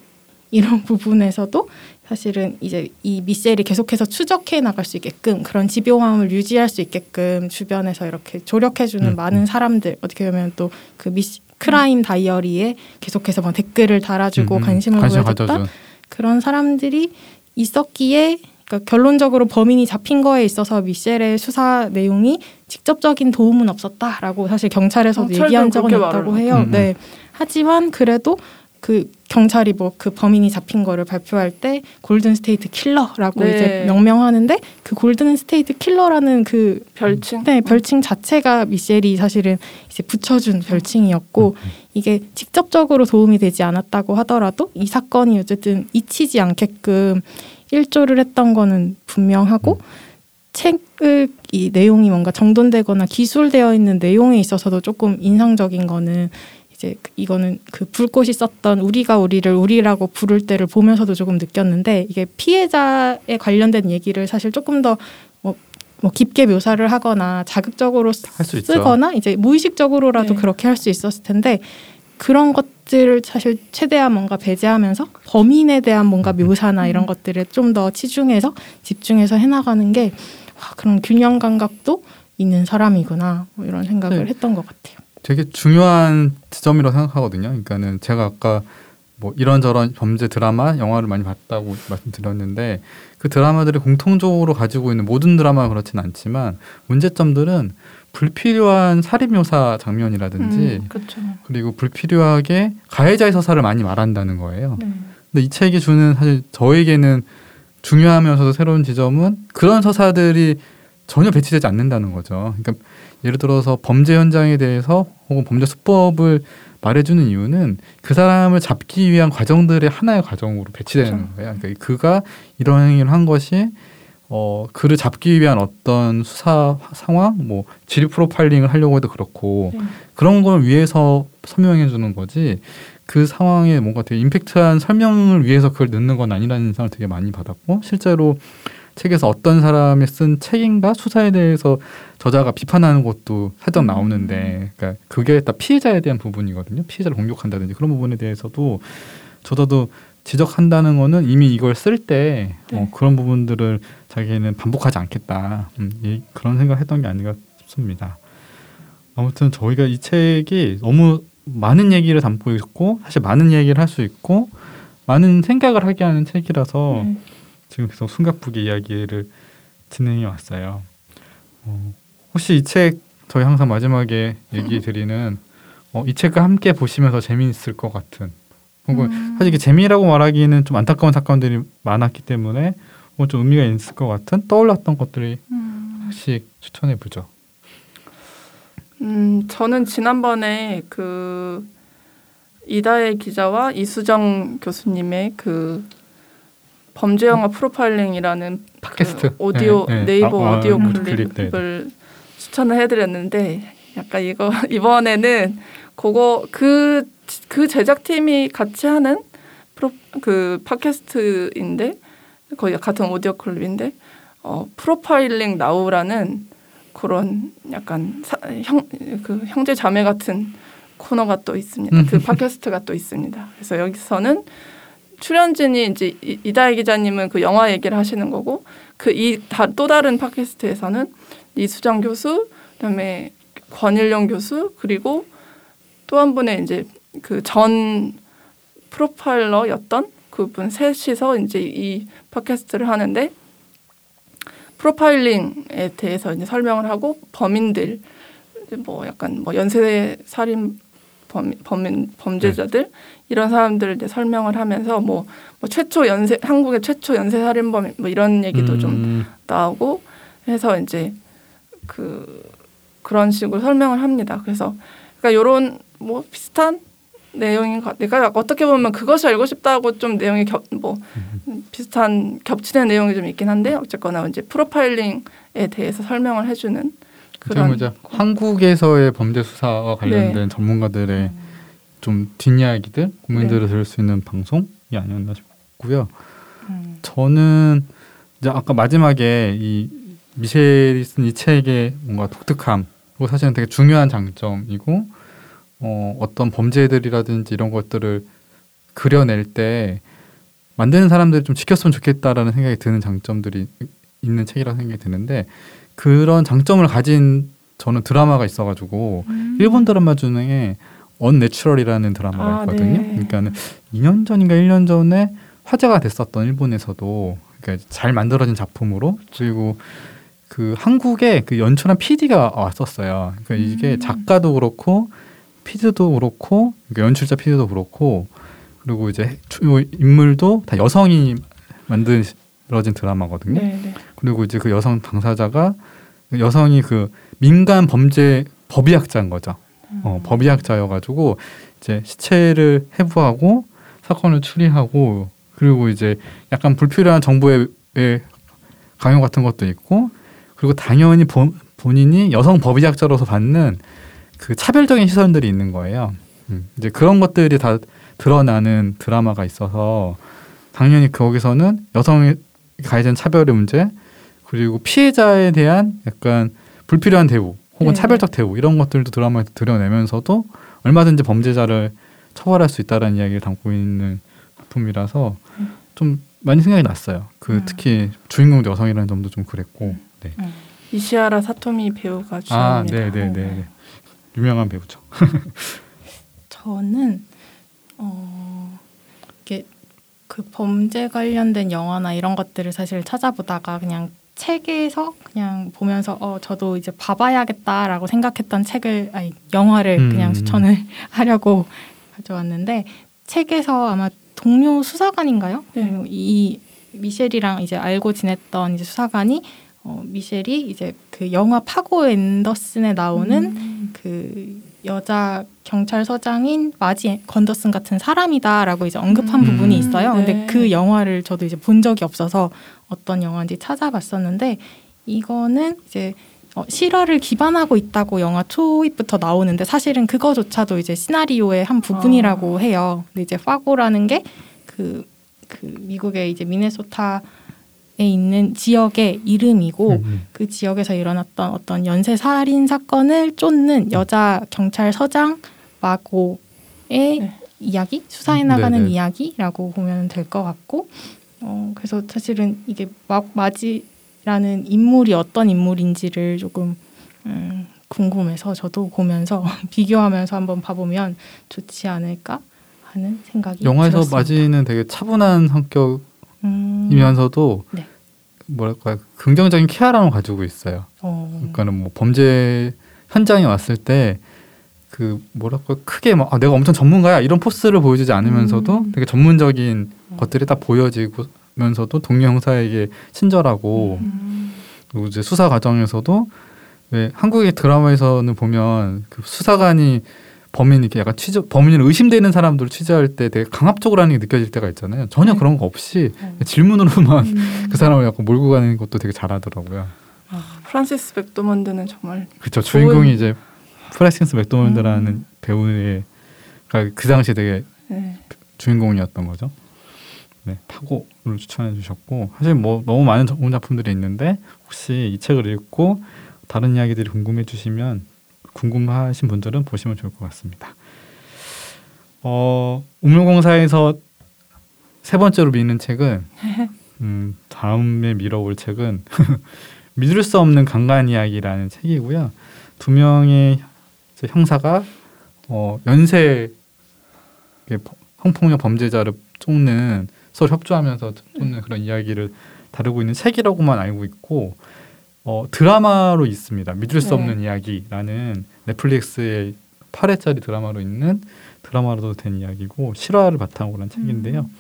Speaker 3: 이런 부분에서도 사실은 이제 이 미셸이 계속해서 추적해 나갈 수 있게끔 그런 집요함을 유지할 수 있게끔 주변에서 이렇게 조력해주는
Speaker 1: 음,
Speaker 3: 많은
Speaker 1: 음.
Speaker 3: 사람들 어떻게 보면 또 그 True Crime Diary에 계속해서 막 댓글을 달아주고
Speaker 1: 음, 음.
Speaker 3: 관심을
Speaker 1: 관심
Speaker 3: 보여줬던. 그런 사람들이 있었기에 그러니까 결론적으로 범인이 잡힌 거에 있어서 미셸의 수사 내용이 직접적인 도움은 없었다라고 사실 경찰에서도 얘기한 적은 있다고
Speaker 2: 말을
Speaker 3: 해요.
Speaker 1: 음, 음.
Speaker 3: 네. 하지만 그래도 그 경찰이 뭐 그 범인이 잡힌 거를 발표할 때 골든 스테이트 킬러라고
Speaker 2: 네.
Speaker 3: 이제 명명하는데 그 골든 스테이트 킬러라는 그
Speaker 2: 별칭.
Speaker 3: 네, 별칭 자체가 미셸이 사실은 이제 붙여준 별칭이었고 이게 직접적으로 도움이 되지 않았다고 하더라도 이 사건이 어쨌든 잊히지 않게끔 일조를 했던 거는 분명하고 책을 이 내용이 뭔가 정돈되거나 기술되어 있는 내용에 있어서도 조금 인상적인 거는 이제 그- 이거는 그 불꽃이 썼던 우리가 우리를 우리라고 부를 때를 보면서도 조금 느꼈는데 이게 피해자에 관련된 얘기를 사실 조금 더 뭐, 뭐 깊게 묘사를 하거나 자극적으로
Speaker 1: 할수 있죠.
Speaker 3: 쓰거나 이제 무의식적으로라도
Speaker 2: 네.
Speaker 3: 그렇게 할 수 있었을 텐데 그런 것들을 사실 최대한 뭔가 배제하면서 범인에 대한 뭔가 묘사나 이런 것들에 좀 더 치중해서 집중해서 해나가는 게 와, 그런 균형 감각도 있는 사람이구나 뭐 이런 생각을
Speaker 1: 네.
Speaker 3: 했던 것 같아요.
Speaker 1: 되게 중요한 지점이라고 생각하거든요. 그러니까는 제가 아까 뭐 이런저런 범죄 드라마, 영화를 많이 봤다고 말씀드렸는데 그 드라마들이 공통적으로 가지고 있는 모든 드라마가 그렇진 않지만 문제점들은 불필요한 살인 묘사 장면이라든지
Speaker 2: 음, 그렇죠.
Speaker 1: 그리고 불필요하게 가해자의 서사를 많이 말한다는 거예요.
Speaker 2: 네.
Speaker 1: 근데 이 책이 주는 사실 저에게는 중요하면서도 새로운 지점은 그런 서사들이 전혀 배치되지 않는다는 거죠. 그러니까 예를 들어서 범죄 현장에 대해서 혹은 범죄 수법을 말해주는 이유는 그 사람을 잡기 위한 과정들의 하나의 과정으로 배치되는
Speaker 2: 그렇죠.
Speaker 1: 거예요. 그러니까 그가 이런 행위를 한 것이 어 그를 잡기 위한 어떤 수사 상황, 뭐 지리 프로파일링을 하려고 해도 그렇고
Speaker 3: 네.
Speaker 1: 그런 걸 위해서 설명해 주는 거지 그 상황에 뭔가 되게 임팩트한 설명을 위해서 그걸 넣는 건 아니라는 인상을 되게 많이 받았고 실제로 책에서 어떤 사람이 쓴 책인가 수사에 대해서 저자가 비판하는 것도 살짝 나오는데 그러니까 그게 다 피해자에 대한 부분이거든요 피해자를 공격한다든지 그런 부분에 대해서도 저자도 지적한다는 거는 이미 이걸 쓸때 어,
Speaker 2: 네.
Speaker 1: 그런 부분들을 자기는 반복하지 않겠다 음, 이, 그런 생각을 했던 게 아닌가 싶습니다. 아무튼 저희가 이 책이 너무 많은 얘기를 담고 있고 사실 많은 얘기를 할 수 있고 많은 생각을 하게 하는 책이라서
Speaker 2: 네.
Speaker 1: 지금 계속 숨가쁘게 이야기를 진행해 왔어요. 어, 혹시 이 책 저희 항상 마지막에 얘기 드리는 어, 이 책과 함께 보시면서 재미있을 것 같은 혹은
Speaker 3: 음.
Speaker 1: 사실 이게 재미라고 말하기는 좀 안타까운 사건들이 많았기 때문에 뭐 좀 의미가 있을 것 같은 떠올랐던 것들이
Speaker 2: 음.
Speaker 1: 하나씩 추천해 보죠.
Speaker 2: 음, 저는 지난번에 그 이다혜 기자와 이수정 교수님의 그 범죄 영화 프로파일링이라는
Speaker 1: 팟캐스트
Speaker 2: 그 오디오
Speaker 1: 네, 네.
Speaker 2: 네이버
Speaker 1: 아, 아,
Speaker 2: 오디오
Speaker 1: 음,
Speaker 2: 클립을
Speaker 1: 클립, 네,
Speaker 2: 추천을 해드렸는데 약간 이거 이번에는 그거 그그 제작팀이 같이 하는 프로 그 팟캐스트인데 거의 같은 오디오 클립인데 어 프로파일링 나우라는 그런 약간 사, 형, 그 형제 자매 같은 코너가 또 있습니다.
Speaker 1: 음.
Speaker 2: 그 팟캐스트가 또 있습니다. 그래서 여기서는 출연진이 이제 이- 이다혜 기자님은 그 영화 얘기를 하시는 거고 그 이 또 다른 팟캐스트에서는 이수정 교수 그다음에 권일용 교수 그리고 또 한 분의 이제 그 전 프로파일러였던 그분 셋이서 이제 이 팟캐스트를 하는데 프로파일링에 대해서 이제 설명을 하고 범인들 뭐 약간 뭐 연쇄 살인 범, 범인 범죄자들 이런 사람들을 이제 설명을 하면서 뭐, 뭐 최초 연쇄 한국의 최초 연쇄 살인범 뭐 이런 얘기도 좀
Speaker 1: 음,
Speaker 2: 나오고 해서 이제 그 그런 식으로 설명을 합니다. 그래서 그러니까 요런 뭐 비슷한 내용인 것 같아요. 그러니까 어떻게 보면 그것이 알고 싶다고 좀 내용이 겹, 뭐 비슷한 겹치는 내용이 좀 있긴 한데 어쨌거나 이제 프로파일링에 대해서 설명을 해주는
Speaker 1: 그런 이제 한국에서의 범죄 수사와 관련된
Speaker 2: 네.
Speaker 1: 전문가들의 좀 뒷이야기들 고민들을
Speaker 2: 네.
Speaker 1: 들을 수 있는 방송이 아니었나 싶고요.
Speaker 3: 음.
Speaker 1: 저는 이제 아까 마지막에 이 미셸이 쓴 이 책의 뭔가 독특함 그리고 사실은 되게 중요한 장점이고 어, 어떤 범죄들이라든지 이런 것들을 그려낼 때 만드는 사람들이 좀 지켰으면 좋겠다라는 생각이 드는 장점들이 있는 책이라고 생각이 드는데 그런 장점을 가진 저는 드라마가 있어가지고
Speaker 3: 음.
Speaker 1: 일본 드라마 중에 Unnatural이라는 드라마가
Speaker 2: 아,
Speaker 1: 있거든요.
Speaker 2: 네.
Speaker 1: 그러니까는 2년 전인가 1년 전에 화제가 됐었던 일본에서도 그러니까 잘 만들어진 작품으로 그리고 그 한국에 그 연출한 PD가 왔었어요. 그러니까 이게
Speaker 3: 음.
Speaker 1: 작가도 그렇고 PD도 그렇고 그러니까 연출자 PD도 그렇고 그리고 이제 인물도 다 여성이 만들어진 드라마거든요.
Speaker 2: 네, 네.
Speaker 1: 그리고 이제 그 여성 당사자가 그 여성이 그 민간 범죄 법의학자인 거죠. 어, 법의학자여가지고 이제 시체를 해부하고 사건을 추리하고 그리고 이제 약간 불필요한 정보의 의 강요 같은 것도 있고 그리고 당연히 본, 본인이 여성 법의학자로서 받는 그 차별적인 시선들이 있는 거예요. 음, 이제 그런 것들이 다 드러나는 드라마가 있어서 당연히 거기서는 여성이 가해진 차별의 문제 그리고 피해자에 대한 약간 불필요한 대우 혹은
Speaker 2: 네.
Speaker 1: 차별적 대우 이런 것들도 드라마에서 드러내면서도 얼마든지 범죄자를 처벌할 수 있다라는 이야기를 담고 있는 작품이라서 좀 많이 생각이 났어요. 그
Speaker 3: 음.
Speaker 1: 특히 주인공도 여성이라는 점도 좀 그랬고. 네.
Speaker 2: 이시아라 사토미 배우가
Speaker 1: 아,
Speaker 2: 주연입니다.
Speaker 1: 네, 네, 네, 네. 유명한 배우죠.
Speaker 3: 저는 어 이게 그 범죄 관련된 영화나 이런 것들을 사실 찾아보다가 그냥 책에서 그냥 보면서 어 저도 이제 봐봐야겠다라고 생각했던 책을 아니 영화를
Speaker 1: 음.
Speaker 3: 그냥 추천을 하려고 가져왔는데 책에서 아마 동료 수사관인가요?
Speaker 2: 네.
Speaker 3: 이 미셸이랑 이제 알고 지냈던 이제 수사관이 어, 미셸이 이제 그 영화 파고 앤더슨에 나오는
Speaker 2: 음.
Speaker 3: 그 여자 경찰서장인 마지 건더슨 같은 사람이다라고 이제 언급한
Speaker 1: 음.
Speaker 3: 부분이 있어요. 근데
Speaker 2: 네.
Speaker 3: 그 영화를 저도 이제 본 적이 없어서 어떤 영화인지 찾아봤었는데 이거는 이제 어, 실화를 기반하고 있다고 영화 초입부터 나오는데 사실은 그거조차도 이제 시나리오의 한 부분이라고 해요. 근데 이제 파고라는 게그 그 미국의 이제 미네소타에 있는 지역의 이름이고
Speaker 1: 음.
Speaker 3: 그 지역에서 일어났던 어떤 연쇄 살인 사건을 쫓는 여자 경찰서장 마고의
Speaker 2: 네.
Speaker 3: 이야기, 수사해
Speaker 1: 음,
Speaker 3: 나가는
Speaker 1: 네네.
Speaker 3: 이야기라고 보면 될 것 같고, 어 그래서 사실은 이게 막 마지라는 인물이 어떤 인물인지를 조금 음, 궁금해서 저도 보면서 비교하면서 한번 봐보면 좋지 않을까 하는 생각이
Speaker 1: 영화에서
Speaker 3: 들었습니다.
Speaker 1: 마지는 되게 차분한 성격이면서도
Speaker 3: 음, 네.
Speaker 1: 뭐랄까 긍정적인 케어랑을 가지고 있어요.
Speaker 3: 어,
Speaker 1: 그러니까는 뭐 범죄 현장에 왔을 때 그 뭐랄까 크게 막 아, 내가 엄청 전문가야 이런 포스를 보여주지 않으면서도
Speaker 2: 음.
Speaker 1: 되게 전문적인
Speaker 3: 음.
Speaker 1: 것들이 딱 보여지면서도 동료 형사에게 친절하고
Speaker 2: 음.
Speaker 1: 그리고 이제 수사 과정에서도 왜 한국의 드라마에서는 보면 그 수사관이 범인 이렇게 약간 취재 범인을 의심되는 사람들을 취재할 때 되게 강압적으로 하는 게 느껴질 때가 있잖아요. 전혀
Speaker 3: 네.
Speaker 1: 그런 거 없이
Speaker 3: 어.
Speaker 1: 질문으로만
Speaker 2: 음.
Speaker 1: 그 사람을 약간 몰고 가는 것도 되게 잘하더라고요.
Speaker 2: 프란시스 맥도먼드는 정말
Speaker 1: 그렇죠. 주인공이 이제 프란시스 맥도먼드라는
Speaker 2: 음.
Speaker 1: 배우의 그 당시 되게
Speaker 2: 네.
Speaker 1: 주인공이었던 거죠. 네, 파고를 추천해 주셨고 사실 뭐 너무 많은 전문 작품들이 있는데 혹시 이 책을 읽고 다른 이야기들이 궁금해 주시면 궁금하신 분들은 보시면 좋을 것 같습니다. 어, 우물공사에서 세 번째로 미는 책은 음, 다음에 밀어올 책은 믿을 수 없는 강간 이야기라는 책이고요. 두 명의 형사가 어, 연쇄 성폭력 범죄자를 쫓는 서로 협조하면서 쫓는 그런 이야기를 다루고 있는 책이라고만 알고 있고 어, 드라마로 있습니다. 믿을 수
Speaker 2: 네.
Speaker 1: 없는 이야기라는 넷플릭스의 8회짜리 드라마로 있는 드라마로도 된 이야기고 실화를 바탕으로 한 책인데요.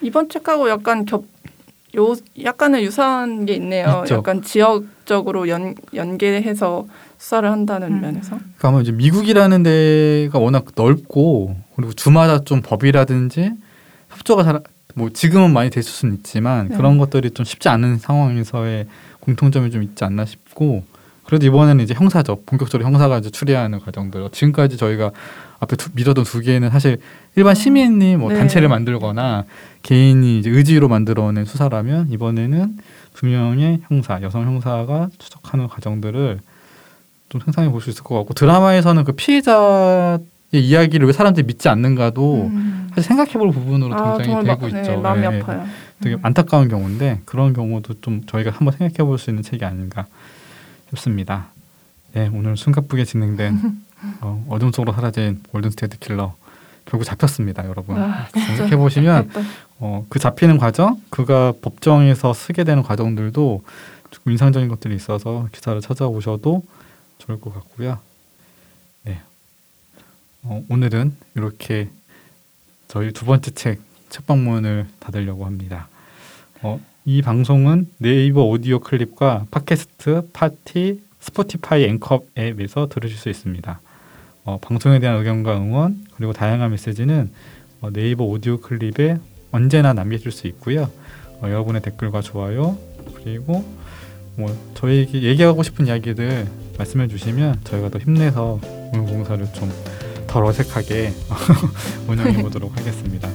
Speaker 2: 이번 책하고 약간 겹, 요 약간의 유사한 게 있네요.
Speaker 1: 있죠.
Speaker 2: 약간 지역적으로 연 연계해서 수사를 한다는
Speaker 3: 음.
Speaker 2: 면에서.
Speaker 1: 그러니까 아마 이제 미국이라는 데가 워낙 넓고 그리고 주마다 좀 법이라든지 협조가 잘 뭐 지금은 많이 됐을 수는 있지만
Speaker 2: 네.
Speaker 1: 그런 것들이 좀 쉽지 않은 상황에서의 공통점이 좀 있지 않나 싶고 그래도 이번에는 이제 형사죠 본격적으로 형사가 이제 추리하는 과정들 지금까지 저희가 앞에 두, 밀어둔 두 개는 사실 일반 시민이 뭐
Speaker 2: 네.
Speaker 1: 단체를 만들거나 개인이 이제 의지로 만들어낸 수사라면 이번에는 두 명의 형사 여성 형사가 추적하는 과정들을 좀 상상해 볼 수 있을 것 같고 드라마에서는 그 피해자의 이야기를 왜 사람들이 믿지 않는가도
Speaker 2: 음.
Speaker 1: 사실 생각해 볼 부분으로
Speaker 2: 아,
Speaker 1: 굉장히
Speaker 2: 정말
Speaker 1: 되고
Speaker 2: 마,
Speaker 1: 있죠.
Speaker 2: 네, 마음이
Speaker 1: 예.
Speaker 2: 아파요.
Speaker 1: 되게
Speaker 2: 음.
Speaker 1: 안타까운 경우인데 그런 경우도 좀 저희가 한번 생각해 볼 수 있는 책이 아닌가 싶습니다. 네, 오늘 숨가쁘게 진행된 어, 어둠 속으로 사라진 골든 스테이트 킬러 결국 잡혔습니다, 여러분.
Speaker 2: 아, 진짜.
Speaker 1: 생각해 보시면
Speaker 2: 약간
Speaker 1: 어, 그 잡히는 과정, 그가 법정에서 쓰게 되는 과정들도 조금 인상적인 것들이 있어서 기사를 찾아보셔도 좋을 것 같고요. 네. 어, 오늘은 이렇게 저희 두 번째 책 책 방문을 닫으려고 합니다. 어, 이 방송은 네이버 오디오 클립과 팟캐스트, 파티, 스포티파이 앵커 앱에서 들으실 수 있습니다. 어, 방송에 대한 의견과 응원 그리고 다양한 메시지는 어, 네이버 오디오 클립에 언제나 남겨줄 수 있고요. 어, 여러분의 댓글과 좋아요 그리고 뭐 저희에게 얘기하고 싶은 이야기들 말씀해 주시면 저희가 더 힘내서 오늘 공사를 좀 덜 어색하게 운영해 보도록 하겠습니다.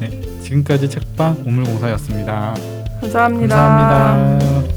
Speaker 1: 네, 지금까지 책방 오물공사였습니다.
Speaker 2: 감사합니다.
Speaker 1: 감사합니다.